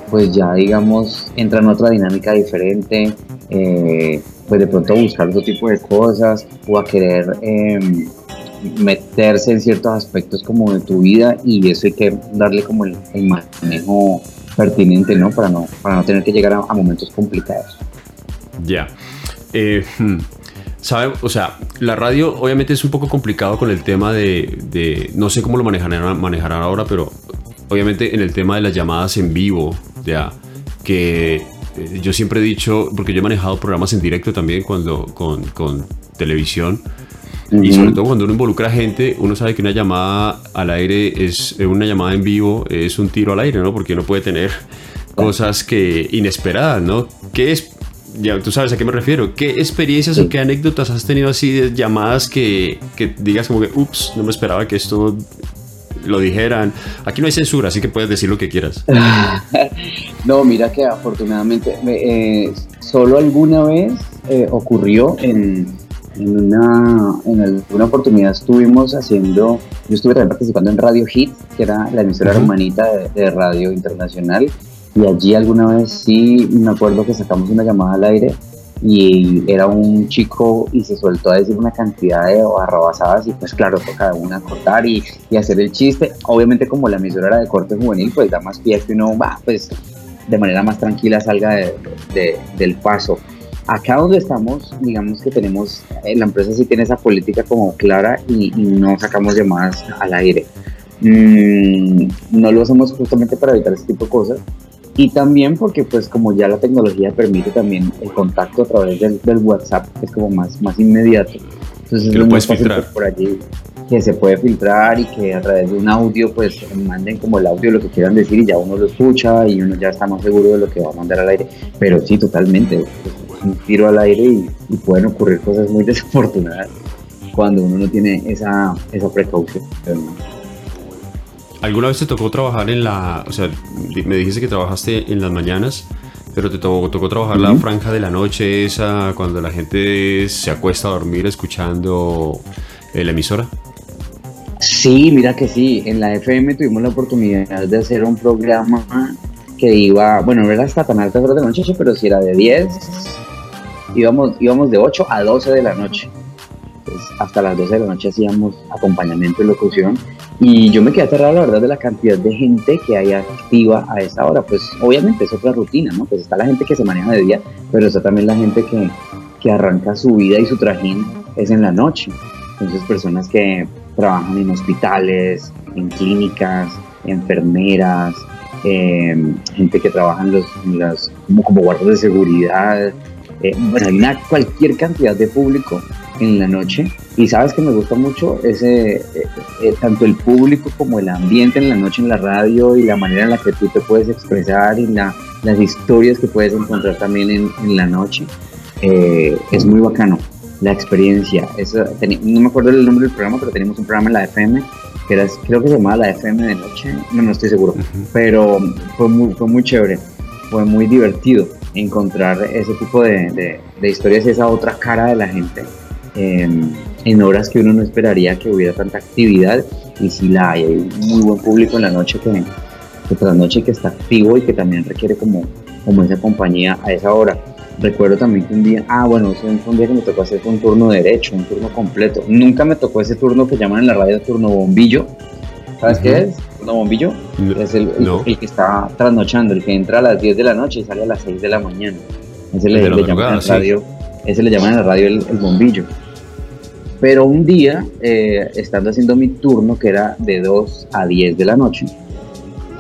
pues ya, digamos, entra en otra dinámica diferente, eh, pues de pronto a buscar otro tipo de cosas o a querer em, meterse en ciertos aspectos como de tu vida y eso hay que darle como el, manejo pertinente, ¿no? Para no, para no tener que llegar a, momentos complicados. Ya. Eh, hmm, ¿Sabe? O sea, la radio obviamente es un poco complicado con el tema de, no sé cómo lo manejarán, manejarán ahora, pero obviamente en el tema de las llamadas en vivo, ya, que eh, yo siempre he dicho, porque yo he manejado programas en directo también cuando con, con televisión, y sobre todo cuando uno involucra gente, uno sabe que una llamada al aire es eh, una llamada en vivo, es un tiro al aire, ¿no? Porque uno puede tener cosas que inesperadas, ¿no? ¿Qué es? Ya tú sabes a qué me refiero. ¿Qué experiencias o qué anécdotas has tenido así de llamadas que, que digas como que, ups, no me esperaba que esto lo dijeran. Aquí no hay censura, así que puedes decir lo que quieras. (laughs) no, mira que afortunadamente eh, solo alguna vez eh, ocurrió en, en una, en alguna oportunidad estuvimos haciendo, yo estuve también participando en Radio Hit, que era la emisora hermanita de, Radio Internacional, y allí alguna vez sí me acuerdo que sacamos una llamada al aire y era un chico y se soltó a decir una cantidad de barrabasadas y pues claro, toca una cortar y, y, hacer el chiste. Obviamente como la emisora era de corte juvenil, pues da más pie que uno va, pues de manera más tranquila salga del paso. Acá donde estamos, digamos que tenemos, eh, la empresa sí tiene esa política como clara y, no sacamos llamadas al aire. Mm, no lo hacemos justamente para evitar ese tipo de cosas y también porque pues como ya la tecnología permite también el contacto a través del, WhatsApp es como más, más inmediato. Entonces lo puedes filtrar por allí que se puede filtrar y que a través de un audio pues manden como el audio lo que quieran decir y ya uno lo escucha y uno ya está más seguro de lo que va a mandar al aire. Pero sí, totalmente un tiro al aire y, pueden ocurrir cosas muy (laughs) desafortunadas cuando uno no tiene esa, esa precaución. ¿Alguna vez te tocó trabajar en la, o sea, me dijiste que trabajaste en las mañanas, pero te tocó, tocó trabajar la franja de la noche esa, cuando la gente se acuesta a dormir escuchando eh, la emisora? Sí, mira que sí, en la FM tuvimos la oportunidad de hacer un programa que iba, bueno, no era hasta tan altas horas de noche, pero si era de 10 íbamos, íbamos de 8 a 12 de la noche. Pues hasta las 12 de la noche hacíamos acompañamiento y locución. Y yo me quedé aterrado, la verdad, de la cantidad de gente que hay activa a esa hora. Pues obviamente es otra rutina, ¿no? Pues está la gente que se maneja de día, pero está también la gente que, que arranca su vida y su trajín es en la noche. Entonces, personas que trabajan en hospitales, en clínicas, enfermeras, eh, gente que trabaja en los, como, como guardas de seguridad, eh, bueno, hay una, cualquier cantidad de público en la noche y sabes que me gusta mucho ese, eh, eh, tanto el público como el ambiente en la noche en la radio y la manera en la que tú te puedes expresar y la, las historias que puedes encontrar también en, en la noche. es muy bacano la experiencia. no me acuerdo el nombre del programa, pero teníamos un programa en la FM que era, creo que se llamaba la FM de noche, no, no estoy seguro, pero fue muy, fue muy chévere, fue muy divertido encontrar ese tipo de, de, historias y esa otra cara de la gente em, en horas que uno no esperaría que hubiera tanta actividad y si la hay, hay un muy buen público en la noche que, que tras noche que está activo y que también requiere como, como esa compañía a esa hora. Recuerdo también que un día, ah bueno, fue un día que me tocó hacer un turno derecho, un turno completo. Nunca me tocó ese turno que llaman en la radio turno bombillo. ¿Sabes qué es? ¿Turno bombillo? es el, que está trasnochando, el que entra a las 10 de la noche y sale a las 6 de la mañana. Ese le, llaman en la radio, ese le llaman en la radio el, bombillo. Pero un día, eh, estando haciendo mi turno, que era de 2 a 10 de la noche,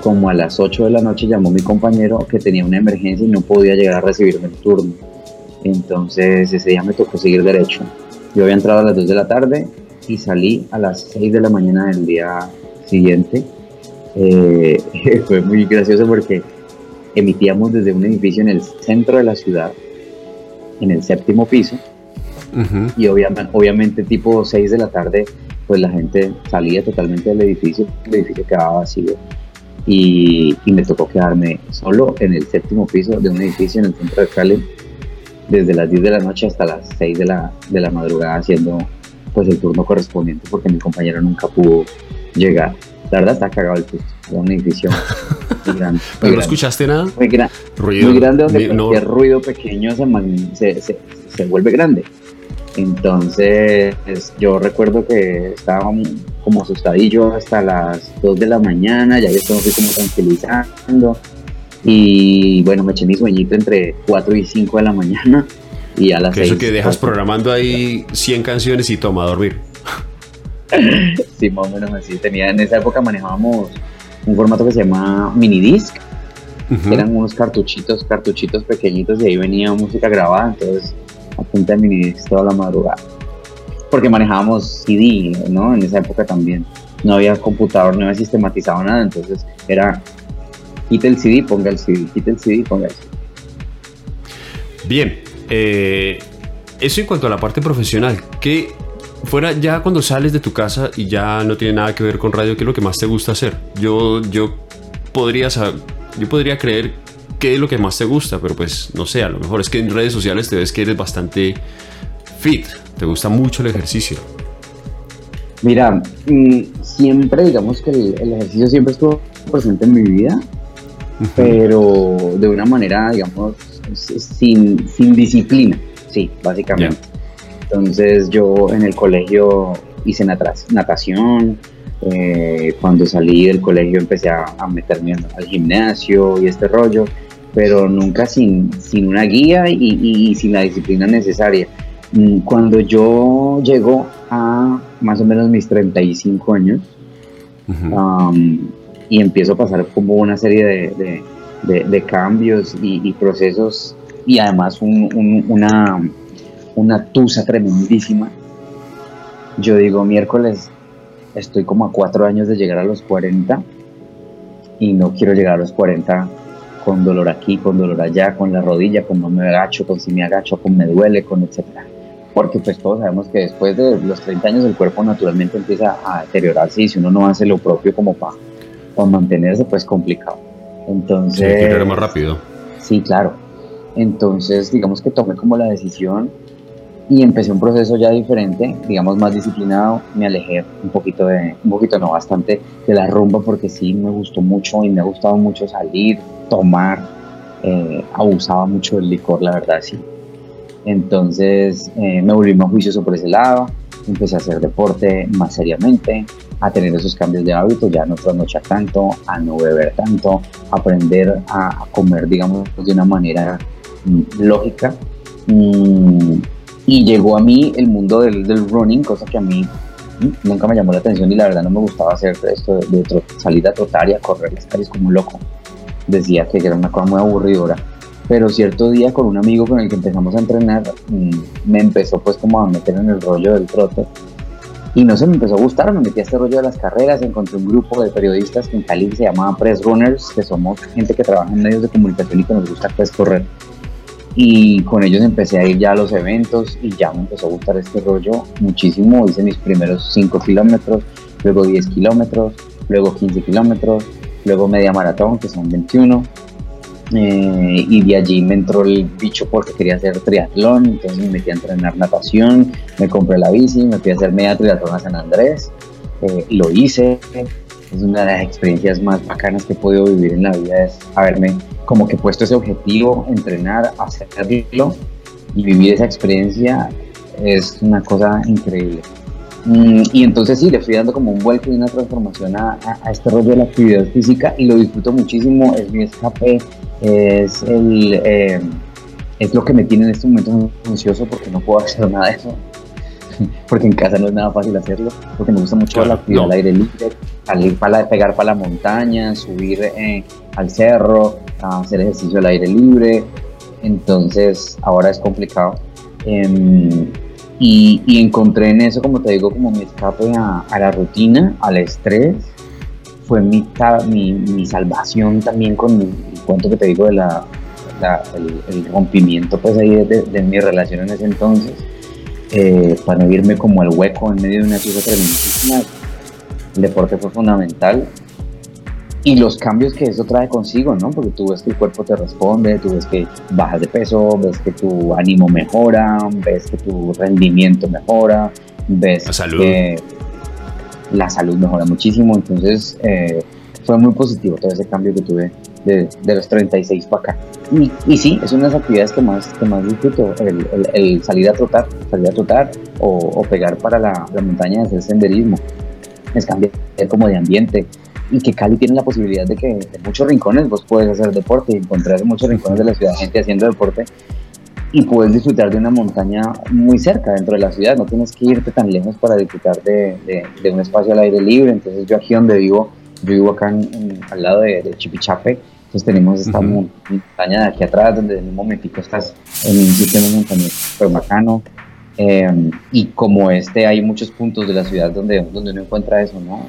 como a las 8 de la noche llamó mi compañero que tenía una emergencia y no podía llegar a recibirme el turno. Entonces ese día me tocó seguir derecho. Yo había entrado a las 2 de la tarde y salí a las 6 de la mañana del día siguiente. Eh, (laughs) fue muy gracioso porque emitíamos desde un edificio en el centro de la ciudad, en el séptimo piso, y obviamente, obviamente tipo 6 de la tarde, pues la gente salía totalmente del edificio, el edificio quedaba vacío. y, me tocó quedarme solo en el séptimo piso de un edificio en el centro de Cali desde las 10 de la noche hasta las 6 de la, de la madrugada haciendo pues el turno correspondiente porque mi compañero nunca pudo llegar. La verdad está cagado el piso, era un edificio muy (laughs) grande. ¿Pero no escuchaste nada? Muy, muy grande donde cualquier ruido pequeño se, se, se, vuelve grande. Entonces yo recuerdo que estaba como asustadillo hasta las 2 de la mañana, ya yo estaba como tranquilizando y bueno, me eché mi sueñito entre 4 y 5 de la mañana y a las Eso que dejas programando ahí 100 canciones y toma a dormir. (laughs) sí, más o menos así. Tenía, en esa época manejábamos un formato que se llama minidisc. Eran unos cartuchitos, cartuchitos pequeñitos y ahí venía música grabada. Entonces, a punta de minidisc toda la madrugada. Porque manejábamos CD, ¿no? En esa época también. No había computador, no había sistematizado nada. Entonces, era quite el CD, ponga el CD, quite el CD, ponga el CD. Bien, eh, eso en cuanto a la parte profesional, que fuera ya cuando sales de tu casa y ya no tiene nada que ver con radio, ¿qué es lo que más te gusta hacer? Yo, yo, podría, yo podría creer qué es lo que más te gusta, pero pues no sé, a lo mejor es que en redes sociales te ves que eres bastante fit, te gusta mucho el ejercicio. Mira, mm, siempre digamos que el, ejercicio siempre estuvo presente en mi vida, pero de una manera, digamos, sin, sin disciplina, sí, básicamente. Entonces yo en el colegio hice natación, eh, cuando salí del colegio empecé a, meterme al gimnasio y este rollo, pero nunca sin, sin una guía y, sin la disciplina necesaria. Mm, cuando yo llego a más o menos mis 35 años y empiezo a pasar como una serie de, de, cambios y, procesos y además una, una tusa tremendísima. Yo digo, miércoles, estoy como a cuatro años de llegar a los 40 y no quiero llegar a los 40 con dolor aquí, con dolor allá, con la rodilla, con no me agacho, con si me agacho, con me duele, con etcétera. Porque pues todos sabemos que después de los 30 años el cuerpo naturalmente empieza a deteriorarse y si uno no hace lo propio como para mantenerse, pues complicado. Entonces... Sí, más rápido. Sí, claro. Entonces, digamos que tomé como la decisión y empecé un proceso ya diferente, digamos más disciplinado, me alejé un poquito de, un poquito no, bastante de la rumba porque sí me gustó mucho y me ha gustado mucho salir, tomar, eh, abusaba mucho del licor, la verdad, sí. Entonces eh, me volví más juicioso por ese lado, empecé a hacer deporte más seriamente, a tener esos cambios de hábito, ya no trasnochar tanto, a no beber tanto, aprender a, comer, digamos, de una manera mm, lógica. Mm, y llegó a mí el mundo del, running, cosa que a mí mm, nunca me llamó la atención y la verdad no me gustaba hacer esto de, salir a trotar y a correr las calles como un loco. Decía que era una cosa muy aburridora. Pero cierto día con un amigo con el que empezamos a entrenar, me empezó pues como a meter en el rollo del trote y no se me empezó a gustar, me metí a este rollo de las carreras, encontré un grupo de periodistas que en Cali se llamaba Press Runners, que somos gente que trabaja en medios de comunicación y que nos gusta pues correr. Y con ellos empecé a ir ya a los eventos y ya me empezó a gustar este rollo muchísimo. Hice mis primeros 5 kilómetros, luego 10 kilómetros, luego 15 kilómetros, luego media maratón, que son 21 eh, y de allí me entró el bicho porque quería hacer triatlón, entonces me metí a entrenar natación, me compré la bici, me fui a hacer media triatlón a San Andrés, eh, lo hice, es una de las experiencias más bacanas que he podido vivir en la vida, es haberme como que puesto ese objetivo, entrenar, hacerlo y vivir esa experiencia es una cosa increíble. Mm, y entonces sí, le fui dando como un vuelco y una transformación a, a, este rollo de la actividad física y lo disfruto muchísimo, es mi escape, es, el, eh, es lo que me tiene en este momento ansioso porque no puedo hacer nada de eso. (laughs) porque en casa no es nada fácil hacerlo, porque me gusta mucho la actividad al aire libre, salir para pegar para la montaña, subir eh, al cerro, hacer ejercicio al aire libre. Entonces ahora es complicado. Em, y, encontré en eso, como te digo, como mi escape a, a la rutina, al estrés. Fue mi, mi, mi salvación también con cuento que te digo de la, el, rompimiento pues ahí de, mi relación en ese entonces, eh, para no irme como el hueco en medio de una cosa tremendísima, el deporte fue fundamental y los cambios que eso trae consigo, ¿no? Porque tú ves que el cuerpo te responde, tú ves que bajas de peso, ves que tu ánimo mejora, ves que tu rendimiento mejora, ves que la salud mejora muchísimo. Entonces, eh, fue muy positivo todo ese cambio que tuve de, los 36 para acá. Y, y, sí, es una de las actividades que más, que más disfruto, el, salir a trotar, salir a trotar o, pegar para la, la montaña, hacer senderismo. Es cambiar como de ambiente, y que Cali tiene la posibilidad de que en muchos rincones vos puedes hacer deporte y encontrar en muchos rincones de la ciudad gente haciendo deporte y puedes disfrutar de una montaña muy cerca dentro de la ciudad, no tienes que irte tan lejos para disfrutar de, de, un espacio al aire libre, entonces yo aquí donde vivo, yo vivo acá al lado de, Chipichape, entonces tenemos esta montaña de aquí atrás donde en un momentito estás en un sistema montañoso súper bacano, Em, y como este, hay muchos puntos de la ciudad donde, donde uno encuentra eso, ¿no?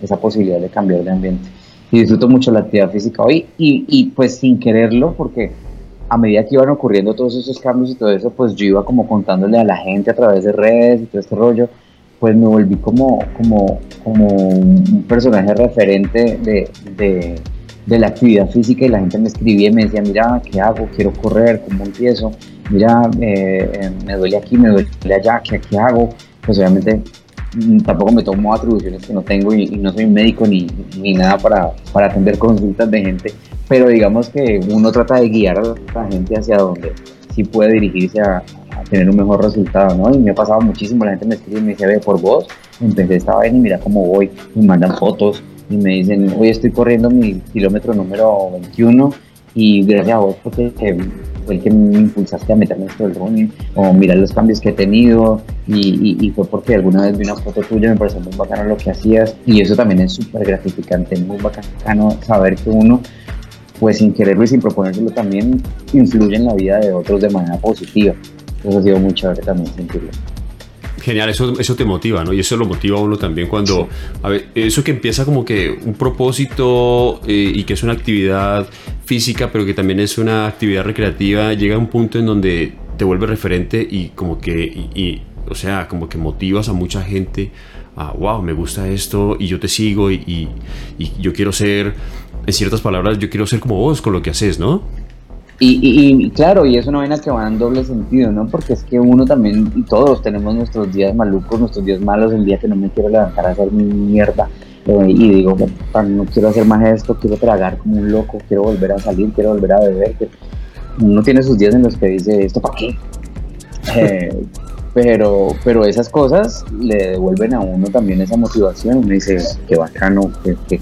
esa posibilidad de cambiar de ambiente. Y disfruto mucho la actividad física hoy y, y, pues sin quererlo, porque a medida que iban ocurriendo todos esos cambios y todo eso, pues yo iba como contándole a la gente a través de redes y todo este rollo, pues me volví como, como, como un personaje referente de, de, de la actividad física y la gente me escribía y me decía, mira, ¿qué hago? Quiero correr, ¿cómo empiezo? mira, eh, me duele aquí, me duele allá, ¿qué, qué hago? Pues obviamente mm, tampoco me tomo atribuciones que no tengo y, no soy médico ni, ni nada para, para, atender consultas de gente, pero digamos que uno trata de guiar a la gente hacia donde sí puede dirigirse a, tener un mejor resultado, ¿no? Y me ha pasado muchísimo, la gente me escribe y me dice, ve, por vos, empecé esta vaina y mira cómo voy, me mandan fotos y me dicen, hoy estoy corriendo mi kilómetro número 21 y gracias a vos porque fue el que me impulsaste a meterme esto del running, o mirar los cambios que he tenido, y, y, fue porque alguna vez vi una foto tuya, me pareció muy bacano lo que hacías, y eso también es súper gratificante, muy bacano saber que uno, pues sin quererlo y sin proponérselo también, influye en la vida de otros de manera positiva. Eso ha sido muy chévere también sentirlo. Genial, eso, eso te motiva, ¿no? Y eso lo motiva a uno también cuando, a ver, eso que empieza como que un propósito eh, y que es una actividad física, pero que también es una actividad recreativa, llega a un punto en donde te vuelve referente y como que, y, o sea, como que motivas a mucha gente a, wow, me gusta esto y yo te sigo y, y, y yo quiero ser, en ciertas palabras, yo quiero ser como vos con lo que haces, ¿no? Y, claro, y eso no viene a que va en doble sentido, ¿no? Porque es que uno también, y todos tenemos nuestros días malucos, nuestros días malos, el día que no me quiero levantar a hacer mi mierda eh, y digo, no quiero hacer más esto, quiero tragar como un loco, quiero volver a salir, quiero volver a beber. Uno tiene sus días en los que dice, ¿esto para qué? (laughs) Eh, pero, pero esas cosas le devuelven a uno también esa motivación. Uno dice, qué bacano que, que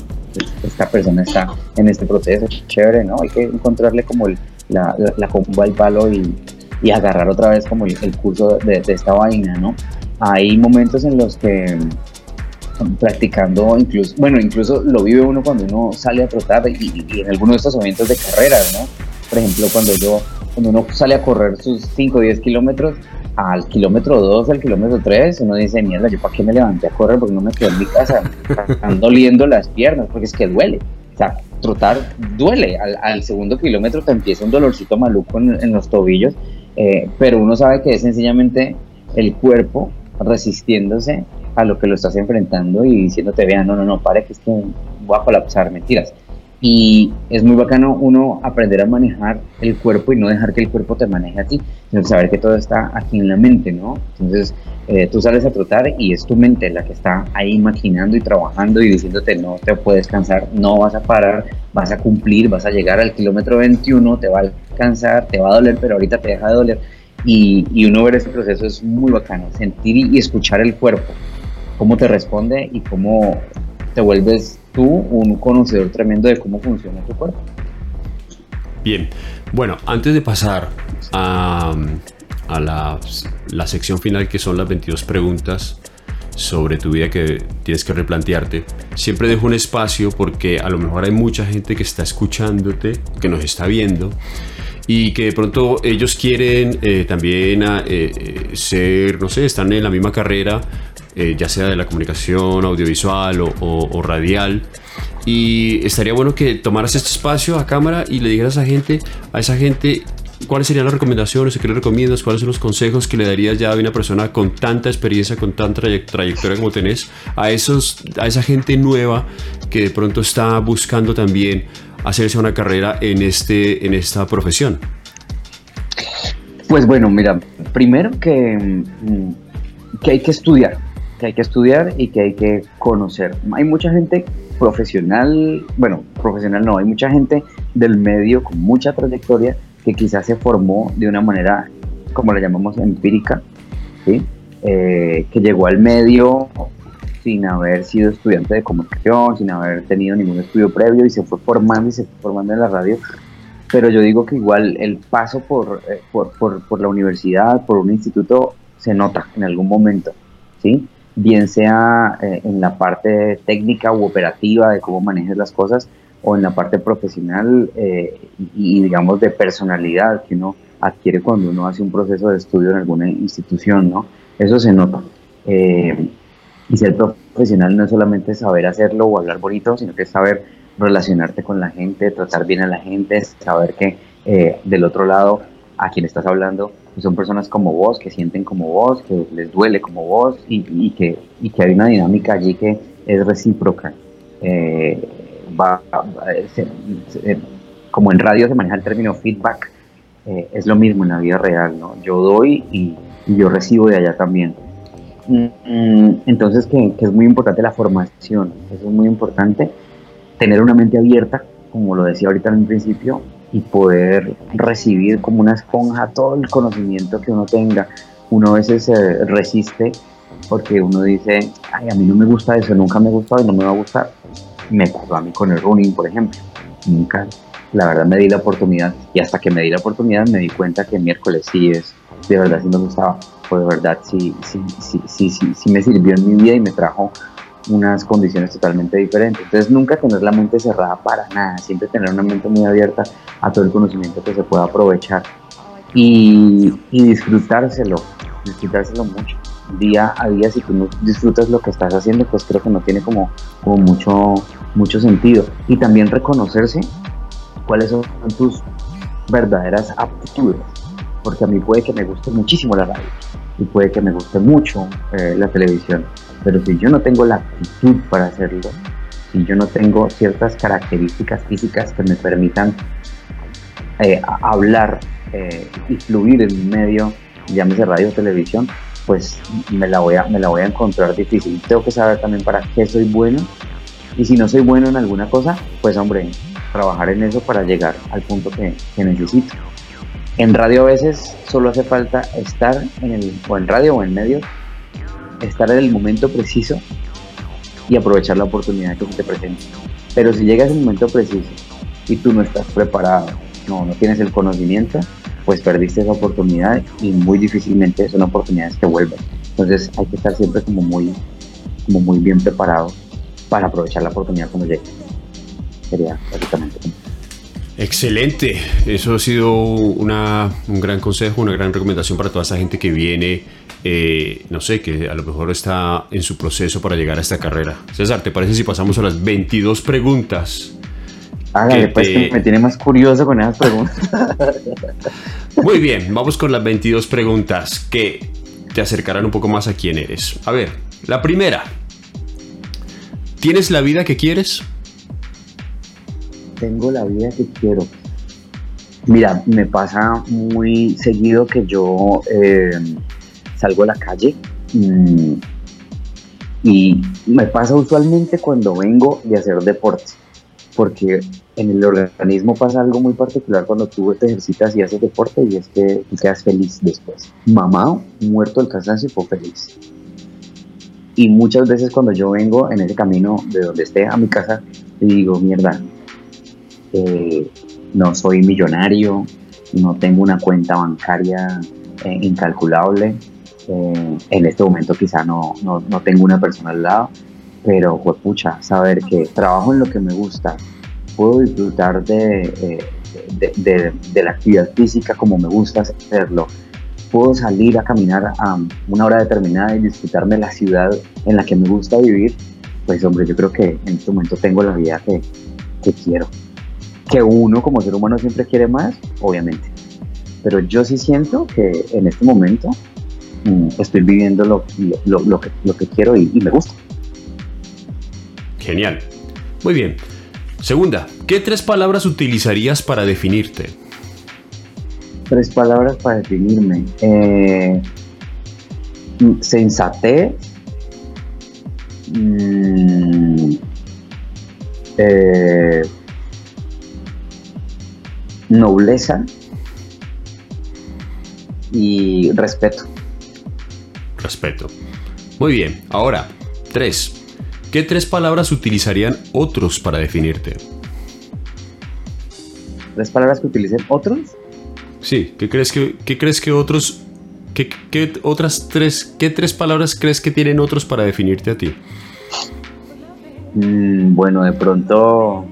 esta persona está en este proceso, chévere, ¿no? Hay que encontrarle como el, la, la, comba al palo y, y, agarrar otra vez como el, curso de, esta vaina, ¿no? Hay momentos en los que mm, practicando incluso, bueno, incluso lo vive uno cuando uno sale a trotar y, y en algunos de estos eventos de carreras, ¿no? Por ejemplo, cuando yo, cuando uno sale a correr sus 5 o 10 kilómetros, al kilómetro 2, al kilómetro 3, uno dice, mierda, ¿yo para qué me levanté a correr? Porque no me quedé en mi casa, (laughs) están doliendo las piernas, porque es que duele. Sea, trotar duele. Al, segundo kilómetro te empieza un dolorcito maluco en, los tobillos, eh, pero uno sabe que es sencillamente el cuerpo resistiéndose a lo que lo estás enfrentando y diciéndote, vean, no, no, no, pare que es que voy a colapsar, mentiras. Y es muy bacano uno aprender a manejar el cuerpo y no dejar que el cuerpo te maneje a ti, sino saber que todo está aquí en la mente, ¿no? Entonces, eh, tú sales a trotar y es tu mente la que está ahí maquinando y trabajando y diciéndote no te puedes cansar, no vas a parar, vas a cumplir, vas a llegar al kilómetro 21, te va a cansar, te va a doler, pero ahorita te deja de doler. Y, y uno ver ese proceso es muy bacano, sentir y escuchar el cuerpo, cómo te responde y cómo te vuelves tú un conocedor tremendo de cómo funciona tu cuerpo. Bien, bueno, antes de pasar a, la, la, sección final que son las 22 preguntas sobre tu vida que tienes que replantearte, siempre dejo un espacio porque a lo mejor hay mucha gente que está escuchándote, que nos está viendo y que de pronto ellos quieren eh, también eh, eh, ser, no sé, están en la misma carrera, eh, ya sea de la comunicación audiovisual o, radial. Y estaría bueno que tomaras este espacio a cámara y le dijeras a gente, a esa gente ¿cuáles serían las recomendaciones? ¿Qué le recomiendas? ¿Cuáles son los consejos que le darías ya a una persona con tanta experiencia, con tanta trayectoria como tenés, a, esos, a esa gente nueva que de pronto está buscando también hacerse una carrera en, este, en esta profesión? Pues bueno, mira, primero que, mm, que hay que estudiar, que hay que estudiar y que hay que conocer. Hay mucha gente profesional, bueno, profesional no, hay mucha gente del medio con mucha trayectoria que quizás se formó de una manera, como la llamamos, empírica, ¿sí? Eh, que llegó al medio sin haber sido estudiante de comunicación, sin haber tenido ningún estudio previo y se fue formando y se fue formando en la radio. Pero yo digo que igual el paso por, eh, por, por, por la universidad, por un instituto, se nota en algún momento, ¿sí? Bien sea eh, en la parte técnica u operativa de cómo manejas las cosas o en la parte profesional eh, y, digamos de personalidad que uno adquiere cuando uno hace un proceso de estudio en alguna institución, ¿no? Eso se nota. Y ser profesional no es solamente saber hacerlo o hablar bonito, sino que es saber relacionarte con la gente, tratar bien a la gente, saber que eh, del otro lado a quien estás hablando pues son personas como vos, que sienten como vos, que les duele como vos y, que, y que hay una dinámica allí que es recíproca. Eh, va, como en radio se maneja el término feedback, eh, es lo mismo en la vida real, ¿no? Yo doy y, y yo recibo de allá también. Mm, entonces, que, es muy importante la formación, eso es muy importante, tener una mente abierta, como lo decía ahorita en un principio, y poder recibir como una esponja todo el conocimiento que uno tenga. Uno a veces se resiste porque uno dice, ay, a mí no me gusta eso, nunca me ha gustado y no me va a gustar. Me pasó a mí con el running, por ejemplo. Nunca, la verdad, me di la oportunidad y hasta que me di la oportunidad me di cuenta que miércoles sí es, de verdad sí me gustaba de verdad sí, sí, sí, sí, sí, sí me sirvió en mi vida y me trajo unas condiciones totalmente diferentes. Entonces nunca tener la mente cerrada para nada, siempre tener una mente muy abierta a todo el conocimiento que se pueda aprovechar y, y disfrutárselo, disfrutárselo mucho. Día a día, si tú no disfrutas lo que estás haciendo, pues creo que no tiene como, como mucho, mucho sentido. Y también reconocerse cuáles son tus verdaderas aptitudes, porque a mí puede que me guste muchísimo la radio, y puede que me guste mucho eh, la televisión, pero si yo no tengo la actitud para hacerlo, si yo no tengo ciertas características físicas que me permitan eh, hablar eh, y fluir en un medio, llámese radio o televisión, pues me la, voy a, me la voy a encontrar difícil. Tengo que saber también para qué soy bueno y si no soy bueno en alguna cosa, pues hombre, trabajar en eso para llegar al punto que, necesito. En radio a veces solo hace falta estar en el, o en radio o en medio, estar en el momento preciso y aprovechar la oportunidad que se te presenta. Pero si llegas en momento preciso y tú no estás preparado, no, no tienes el conocimiento, pues perdiste esa oportunidad y muy difícilmente son oportunidades que vuelven. Entonces hay que estar siempre como muy, como muy bien preparado para aprovechar la oportunidad cuando llegue. Sería básicamente Excelente, eso ha sido un gran consejo, una gran recomendación para toda esa gente que viene, eh, no sé, que a lo mejor está en su proceso para llegar a esta carrera. César, ¿te parece si pasamos a las 22 preguntas? Hágale, pues que me tiene más curioso con esas preguntas. (laughs) Muy bien, vamos con las 22 preguntas que te acercarán un poco más a quién eres. A ver, la primera. ¿Tienes la vida que quieres? tengo la vida que quiero. Mira, me pasa muy seguido que yo eh, salgo a la calle mm, y me pasa usualmente cuando vengo de hacer deporte, porque en el organismo pasa algo muy particular cuando tú te ejercitas y haces deporte y es que tú quedas feliz después. Mamá, muerto del cansancio, fue feliz. Y muchas veces cuando yo vengo en ese camino de donde esté a mi casa, digo, mierda, eh, no soy millonario, no tengo una cuenta bancaria eh, incalculable. Eh, en este momento quizá no, no, no, tengo una persona al lado, pero pues pucha, saber que trabajo en lo que me gusta, puedo disfrutar de, de, de, la actividad física como me gusta hacerlo, puedo salir a caminar a una hora determinada y disfrutarme la ciudad en la que me gusta vivir, pues hombre, yo creo que en este momento tengo la vida que, que quiero que uno como ser humano siempre quiere más, obviamente. pero yo sí siento que en este momento estoy viviendo lo, lo, que, lo que, quiero y, y me gusta. Genial. Muy bien. Segunda, ¿qué tres palabras utilizarías para definirte? Tres palabras para definirme. Eh, sensatez. Mm, eh, nobleza y respeto. Respeto. Muy bien. Ahora, tres. ¿Qué tres palabras utilizarían otros para definirte? ¿Tres palabras que utilicen otros? Sí, ¿qué crees que, qué crees que otros... Qué, otras tres, ¿Qué tres palabras crees que tienen otros para definirte a ti? Mm, bueno, de pronto...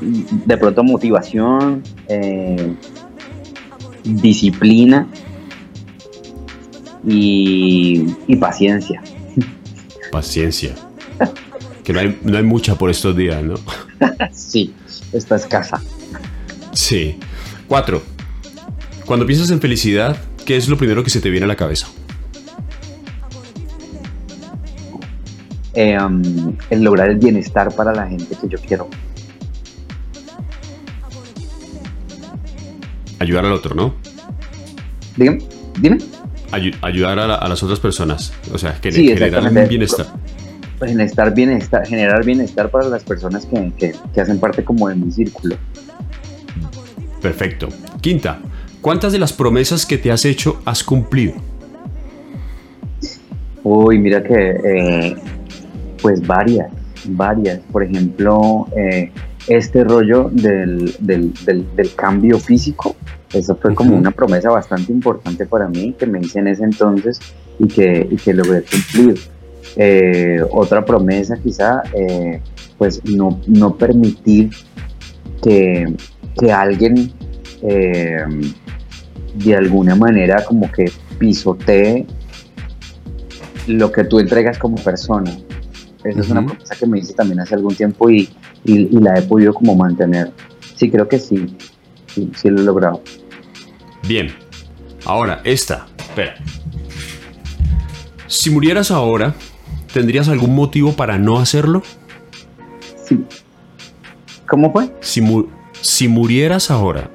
De pronto motivación, eh, disciplina y, y paciencia. Paciencia. Que no hay, no hay mucha por estos días, ¿no? (laughs) sí, esta es casa. Sí. Cuatro. Cuando piensas en felicidad, ¿qué es lo primero que se te viene a la cabeza? Eh, um, el lograr el bienestar para la gente que yo quiero. Ayudar al otro, ¿no? Dígame, dime ayudar a, las otras personas. O sea, que generar un bienestar. Bienestar, bienestar, generar bienestar para las personas que, hacen parte como de mi círculo. Perfecto. Quinta, ¿cuántas de las promesas que te has hecho has cumplido? Uy, mira que, eh, pues varias, varias. Por ejemplo, eh, este rollo del, del, del, cambio físico, eso fue como una promesa bastante importante para mí que me hice en ese entonces y que, y que logré cumplir. Eh, otra promesa quizá, eh, pues no, no permitir que, que alguien eh, de alguna manera como que pisotee lo que tú entregas como persona. Esa es una promesa que me hice también hace algún tiempo y, y, la he podido como mantener. Sí, creo que sí, sí, sí lo he logrado. Bien, ahora esta, espera. Si murieras ahora, ¿tendrías algún motivo para no hacerlo? Sí. ¿Cómo fue? Si, si murieras ahora,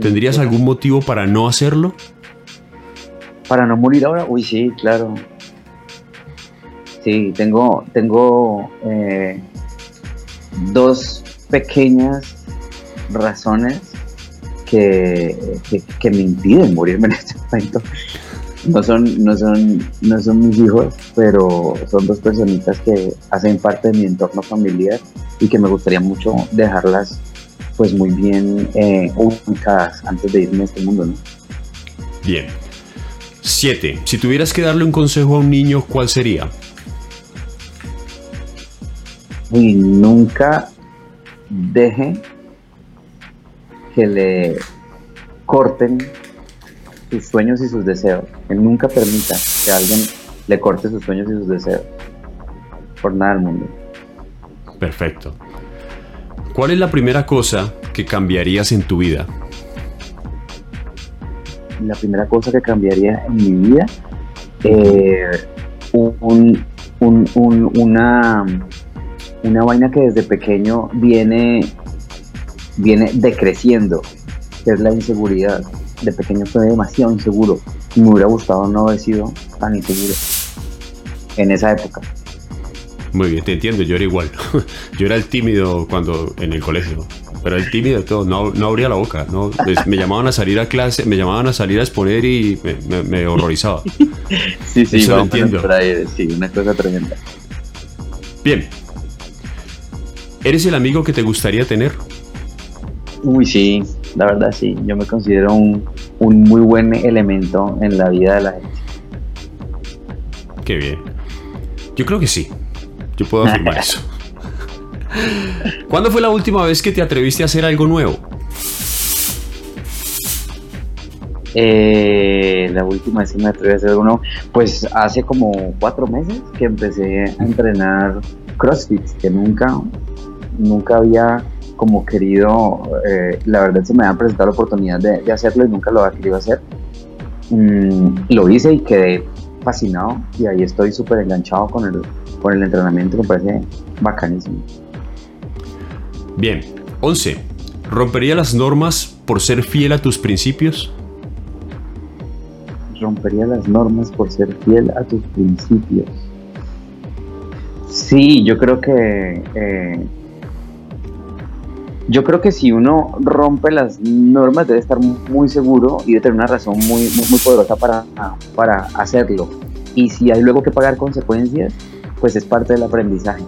¿tendrías algún motivo para no hacerlo? Para no morir ahora, uy, sí, claro. Sí, tengo, tengo eh, dos pequeñas razones que, me impiden morirme en este (laughs) momento. No son, no, son, no son mis hijos, pero son dos personitas que hacen parte de mi entorno familiar y que me gustaría mucho dejarlas pues muy bien eh, ubicadas antes de irme a este mundo. ¿no? Bien. Siete. Si tuvieras que darle un consejo a un niño, ¿cuál sería? y nunca deje que le corten sus sueños y sus deseos. Que nunca permita que alguien le corte sus sueños y sus deseos. Por nada del mundo. Perfecto. ¿Cuál es la primera cosa que cambiarías en tu vida? La primera cosa que cambiaría en mi vida, eh, un, una, una vaina que desde pequeño viene, viene decreciendo, que es la inseguridad. De pequeño fue demasiado inseguro. Me hubiera gustado no haber sido tan inseguro en esa época. Muy bien, te entiendo, yo era igual. (laughs) yo era el tímido cuando en el colegio. Pero el tímido todo, no, no abría la boca. No, me llamaban a salir a clase, me llamaban a salir a exponer y me, horrorizaba. (laughs) sí, sí, Eso lo entiendo. sí, una cosa tremenda. Bien, ¿Eres el amigo que te gustaría tener? Uy, sí, la verdad sí. Yo me considero un, muy buen elemento en la vida de la gente. Qué bien. Yo creo que sí. Yo puedo afirmar (laughs) eso. ¿Cuándo fue la última vez que te atreviste a hacer algo nuevo? Eh, la última vez que me atreví a hacer algo nuevo, pues hace como cuatro meses que empecé a entrenar CrossFit, que nunca nunca había como querido, eh, la verdad se me había presentado la oportunidad de, hacerlo y nunca lo había querido hacer. Mm, lo hice y quedé fascinado y ahí estoy súper enganchado con el, con el entrenamiento, me parece bacanísimo. Bien, 11. ¿Rompería las normas por ser fiel a tus principios? Rompería las normas por ser fiel a tus principios. Sí, yo creo que eh, yo creo que si uno rompe las normas debe estar muy seguro y debe tener una razón muy, muy, poderosa para, para hacerlo. Y si hay luego que pagar consecuencias, pues es parte del aprendizaje.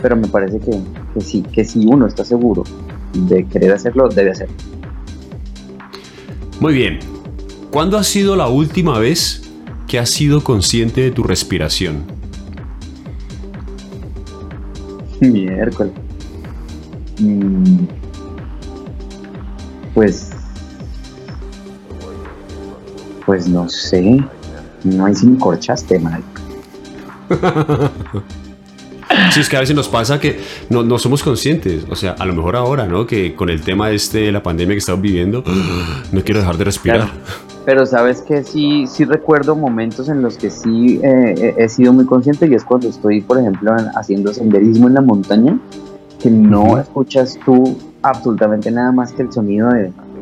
Pero me parece que, que sí, que si uno está seguro de querer hacerlo, debe hacerlo. Muy bien. ¿Cuándo ha sido la última vez que has sido consciente de tu respiración? (laughs) Miércoles. Mm, pues. Pues no sé. No hay sin corchaste, mal. (laughs) Sí, es que a veces nos pasa que no, no, somos conscientes. O sea, a lo mejor ahora, ¿no? Que con el tema este de la pandemia que estamos viviendo, (gasps) no quiero dejar de respirar. Pero sabes que sí, sí recuerdo momentos en los que sí eh, he sido muy consciente y es cuando estoy, por ejemplo, haciendo senderismo en la montaña que no escuchas tú absolutamente nada más que el sonido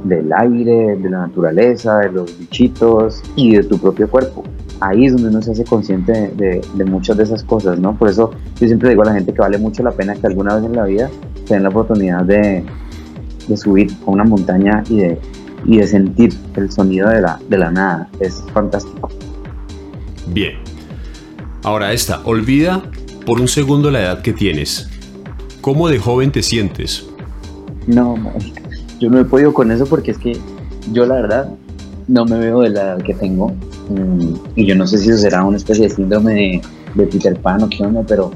del aire, de la naturaleza, de los bichitos y de tu propio cuerpo. Ahí es donde uno se hace consciente de, muchas de esas cosas, ¿no? Por eso yo siempre digo a la gente que vale mucho la pena que alguna vez en la vida tengan la oportunidad de, subir a una montaña y de, y de sentir el sonido de la, de la nada. Es fantástico. Bien. Ahora esta, olvida por un segundo la edad que tienes. ¿Cómo de joven te sientes? No, yo no he podido con eso porque es que yo la verdad no me veo de la edad que tengo. Mm, y yo no sé si eso será una especie de síndrome de, Peter Pan o qué onda, pero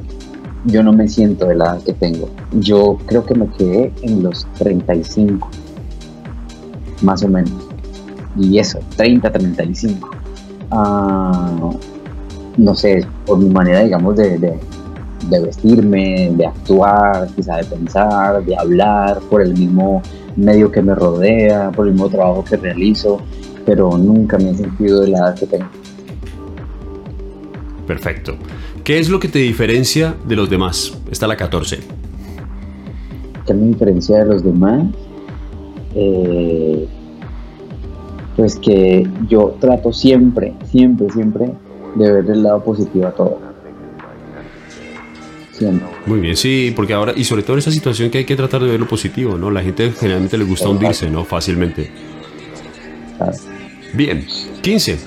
yo no me siento de la edad que tengo. Yo creo que me quedé en los 35, más o menos. Y eso, 30, 35. Ah, no sé, por mi manera, digamos, de, de vestirme, de actuar, quizá de pensar, de hablar, por el mismo medio que me rodea, por el mismo trabajo que realizo, pero nunca me he sentido de la edad que tengo. Perfecto. ¿Qué es lo que te diferencia de los demás? Está la 14. ¿Qué me diferencia de los demás? Eh, pues que yo trato siempre, siempre, siempre de ver el lado positivo a todo muy bien, sí, porque ahora, y sobre todo en esa situación que hay que tratar de ver lo positivo, ¿no? La gente generalmente le gusta hundirse, ¿no? Fácilmente. Bien, 15.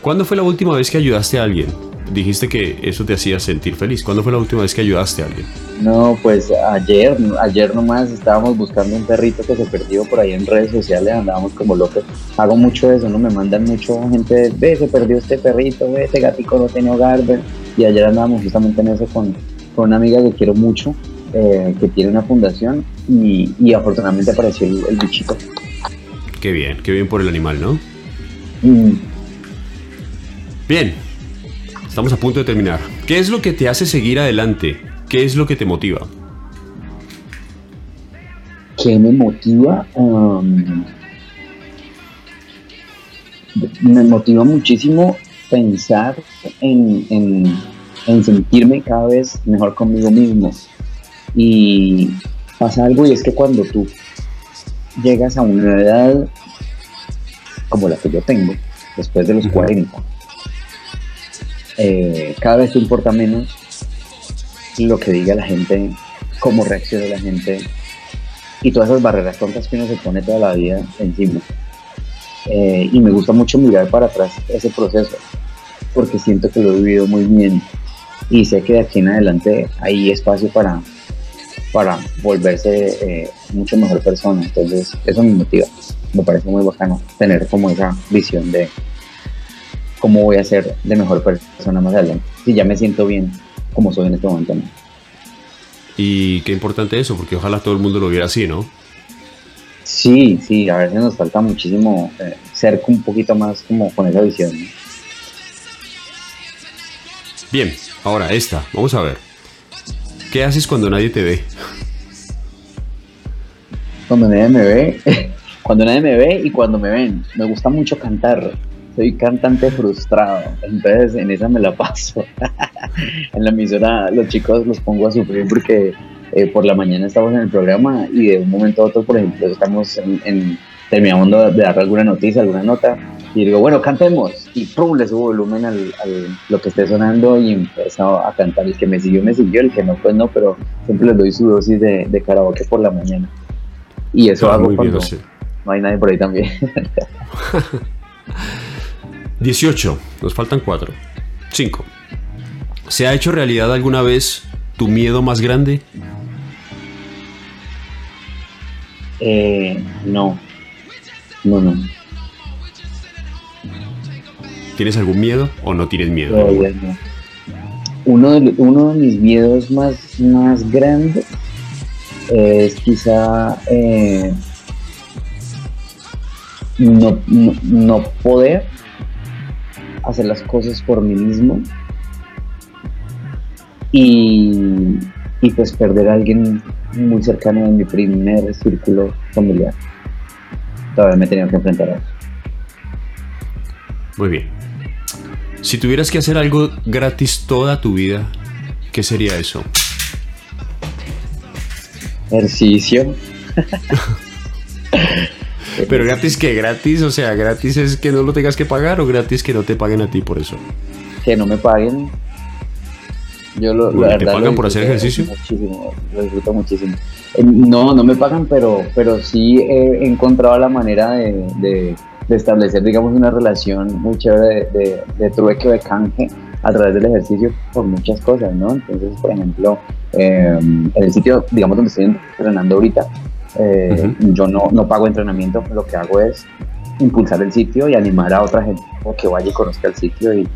¿Cuándo fue la última vez que ayudaste a alguien? Dijiste que eso te hacía sentir feliz. ¿Cuándo fue la última vez que ayudaste a alguien? No, pues ayer, ayer nomás estábamos buscando un perrito que se perdió por ahí en redes sociales, andábamos como locos. Hago mucho eso, ¿no? Me mandan mucho gente, ve, se perdió este perrito, ve, este gatico no tiene hogar, ve y ayer andábamos justamente en eso con, con una amiga que quiero mucho, eh, que tiene una fundación y, y afortunadamente apareció el, bichito. Qué bien, qué bien por el animal, ¿no? Mm. Bien, estamos a punto de terminar. ¿Qué es lo que te hace seguir adelante? ¿Qué es lo que te motiva? ¿Qué me motiva? Um, me motiva muchísimo pensar en, en, sentirme cada vez mejor conmigo mismo. Y pasa algo y es que cuando tú llegas a una edad como la que yo tengo, después de los 40, eh, cada vez te importa menos lo que diga la gente, cómo reacciona la gente y todas esas barreras tontas que uno se pone toda la vida encima. Eh, y me gusta mucho mirar para atrás ese proceso porque siento que lo he vivido muy bien y sé que de aquí en adelante hay espacio para, para volverse eh, mucho mejor persona. Entonces, eso me motiva. Me parece muy bacano tener como esa visión de cómo voy a ser de mejor persona más adelante. Si ya me siento bien como soy en este momento. Y qué importante eso, porque ojalá todo el mundo lo viera así, ¿no? Sí, sí, a veces nos falta muchísimo eh, ser un poquito más como con esa visión. Bien, ahora esta, vamos a ver. ¿Qué haces cuando nadie te ve? Cuando nadie me ve, (laughs) cuando nadie me ve y cuando me ven. Me gusta mucho cantar. Soy cantante frustrado, entonces en esa me la (laughs) paso. (laughs) en la emisora los chicos los pongo a sufrir porque eh, por la mañana estamos en el programa y de un momento a otro, por ejemplo, estamos en, terminamos de dar alguna noticia, alguna nota y digo, bueno, cantemos y pum, le subo volumen al, lo que esté sonando y empiezo a cantar. El que me siguió, me siguió, el que no, pues no, pero siempre les doy su dosis de, de karaoke por la mañana. Y eso hago cuando no hay nadie por ahí también. (laughs) 18, nos faltan 4. 5. ¿Se ha hecho realidad alguna vez tu miedo más grande? Eh, no. No, no. ¿Tienes algún miedo o no tienes miedo? no. Uno de, uno de mis miedos más, más grandes es quizá eh, no, no, poder hacer las cosas por mí mismo y, y pues perder a alguien muy cercano en mi primer círculo familiar. Todavía me he tenido que enfrentar a eso. Muy bien. Si tuvieras que hacer algo gratis toda tu vida, ¿qué sería eso? Ejercicio. (laughs) Pero gratis que gratis, o sea, gratis es que no lo tengas que pagar o gratis que no te paguen a ti por eso. Que no me paguen. Yo lo, ¿Te pagan por hacer ejercicio? Muchísimo, lo disfruto muchísimo. Eh, no, no me pagan, pero, pero sí he encontrado la manera de, establecer, digamos, una relación muy chévere de, de, trueque o de canje a través del ejercicio por muchas cosas, ¿no? Entonces, por ejemplo, eh, en el sitio, digamos, donde estoy entrenando ahorita, eh, yo no, no pago entrenamiento, lo que hago es impulsar el sitio y animar a otra gente que vaya y conozca el sitio y,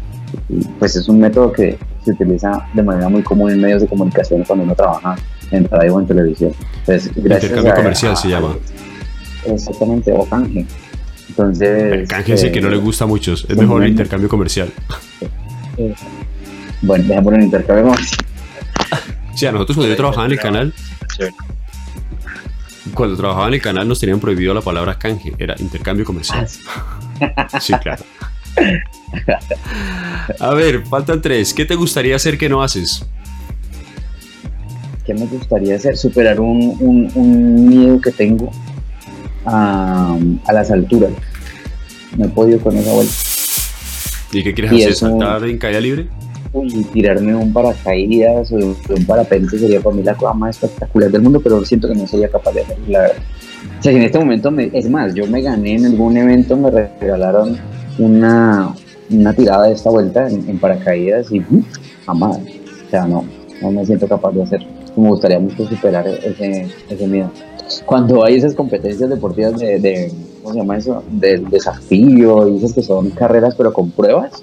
pues es un método que se utiliza de manera muy común en medios de comunicación cuando uno trabaja en radio o en televisión. Entonces, Intercambio comercial se llama. Exactamente, o canje. Entonces... El canje sí que no le gusta a muchos, es mejor el intercambio comercial. Eh, (laughs) bueno, dejamos en intercambio comercial. (laughs) Sí, a nosotros cuando yo trabajaba en el canal, cuando trabajaba en el canal nos tenían prohibido la palabra canje, era intercambio comercial. Ah, sí, (laughs) claro. A ver, faltan tres. ¿Qué te gustaría hacer que no haces? ¿Qué me gustaría hacer? Superar un, miedo que tengo a, las alturas. No he podido con esa vuelta. ¿Y qué quieres hacer? ¿Saltar en caída libre? y tirarme un paracaídas o un parapente sería para mí la cosa más espectacular del mundo, pero siento que no sería capaz de hacerlo, la O sea, en este momento, me, es más, yo me gané en algún evento, me regalaron una, una tirada de esta vuelta en, paracaídas y jamás, o sea, no, no me siento capaz de hacerlo. Me gustaría mucho superar ese, ese miedo. Cuando hay esas competencias deportivas de, de ¿cómo se llama eso? Del desafío y esas que son carreras pero con pruebas,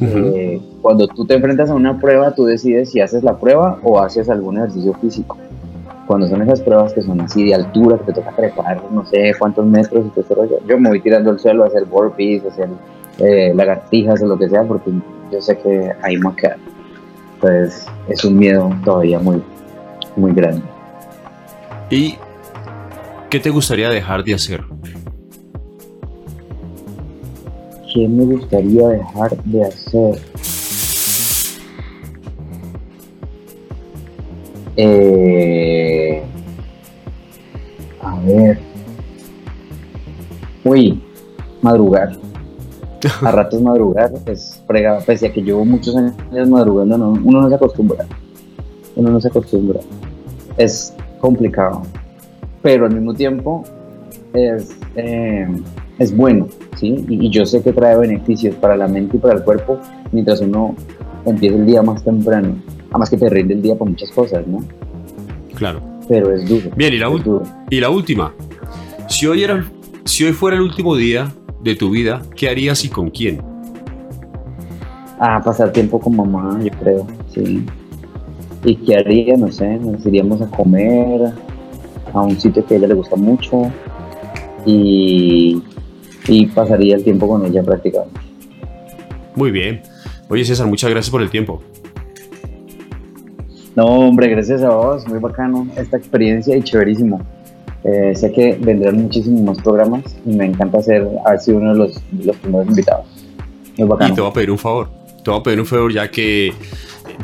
eh, cuando tú te enfrentas a una prueba, tú decides si haces la prueba o haces algún ejercicio físico. Cuando son esas pruebas que son así de altura, que te toca trepar no sé cuántos metros y todo rollo, yo me voy tirando al suelo a hacer burpees, a hacer eh, lagartijas o lo que sea, porque yo sé que ahí me queda. Entonces es un miedo todavía muy, muy grande. ¿Y qué te gustaría dejar de hacer? ¿Qué me gustaría dejar de hacer? Eh, a ver. Uy, madrugar. A (laughs) ratos madrugar es fregado. Pese a que llevo muchos años madrugando, uno no se acostumbra. Uno no se acostumbra. Es complicado. Pero al mismo tiempo es, eh, es bueno y, yo sé que trae beneficios para la mente y para el cuerpo mientras uno empieza el día más temprano. Además que te rinde el día por muchas cosas, ¿no? Claro. Pero es duro. Bien, y la, y la última. Si hoy, era, si hoy fuera el último día de tu vida, ¿qué harías y con quién? Ah, pasar tiempo con mamá, yo creo, sí. ¿Y qué haría? No sé, nos iríamos a comer a un sitio que a ella le gusta mucho y y pasaría el tiempo con ella prácticamente. Muy bien. Oye César, muchas gracias por el tiempo. No, hombre, gracias a vos, muy bacano esta experiencia y chéverísimo. Eh, sé que vendrán muchísimos más programas y me encanta ser, haber sido uno de los, los primeros invitados. Muy bacano. Y te voy a pedir un favor, te voy a pedir un favor ya que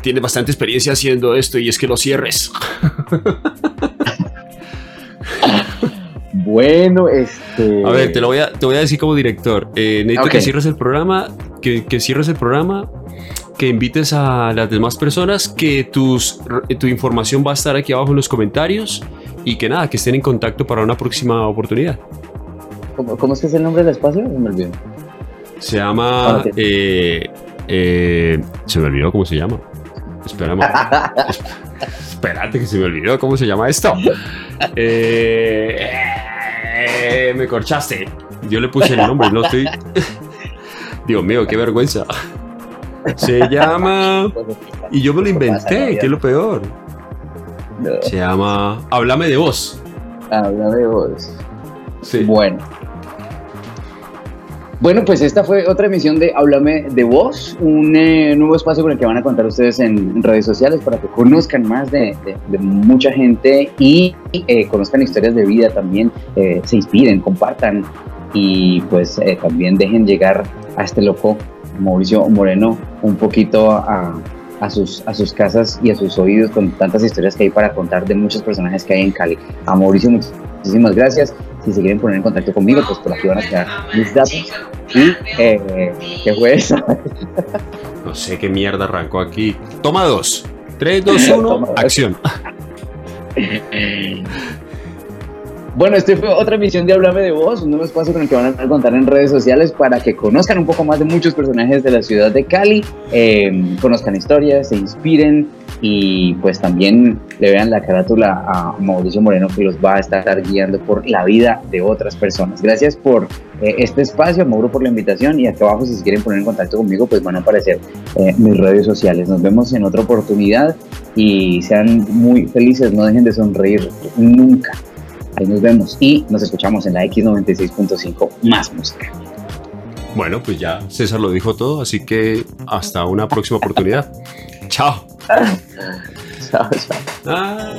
tienes bastante experiencia haciendo esto y es que lo cierres. (laughs) Bueno, este. A ver, te lo voy a, te voy a decir como director. Eh, necesito que cierres el programa, que, que cierres el programa que invites a las demás personas, que tus, tu información va a estar aquí abajo en los comentarios y que nada, que estén en contacto para una próxima oportunidad. ¿Cómo, es que es el nombre del espacio? me olvidó. Se llama... Eh, eh, se me olvidó cómo se llama. Espérame. (laughs) Espérate que se me olvidó cómo se llama esto. Eh, (laughs) me corchaste. Yo le puse el nombre, no estoy... Dios mío, qué vergüenza. Se llama. Y yo me lo inventé, que es lo peor. Se llama. Háblame de vos. Háblame de vos. Sí. Bueno. Bueno, pues esta fue otra emisión de Háblame de Vos, un eh, nuevo espacio con el que van a contar ustedes en redes sociales para que conozcan más de, mucha gente y eh, conozcan historias de vida también, eh, se inspiren, compartan y pues también dejen llegar a este loco Mauricio Moreno un poquito a, sus, a sus casas y a sus oídos con tantas historias que hay para contar de muchos personajes que hay en Cali. A Mauricio, muchísimas gracias. Si se quieren poner en contacto conmigo, pues por aquí van a quedar mis datos. Y, eh, ¿qué fue eso? no sé qué mierda arrancó aquí. Toma dos. 3, 2, 1, acción. (laughs) Bueno, esta fue otra emisión de Háblame de Voz, un nuevo espacio con el que van a contar en redes sociales para que conozcan un poco más de muchos personajes de la ciudad de Cali, eh, conozcan historias, se inspiren y pues también le vean la carátula a Mauricio Moreno que los va a estar guiando por la vida de otras personas. Gracias por eh, este espacio, Mauro por la invitación y acá abajo si se quieren poner en contacto conmigo pues van a aparecer eh, mis redes sociales. Nos vemos en otra oportunidad y sean muy felices, no dejen de sonreír nunca. Ahí nos vemos y nos escuchamos en la X96.5 más música. Bueno, pues ya César lo dijo todo, así que hasta una próxima oportunidad. chao. chao, chao. Ah.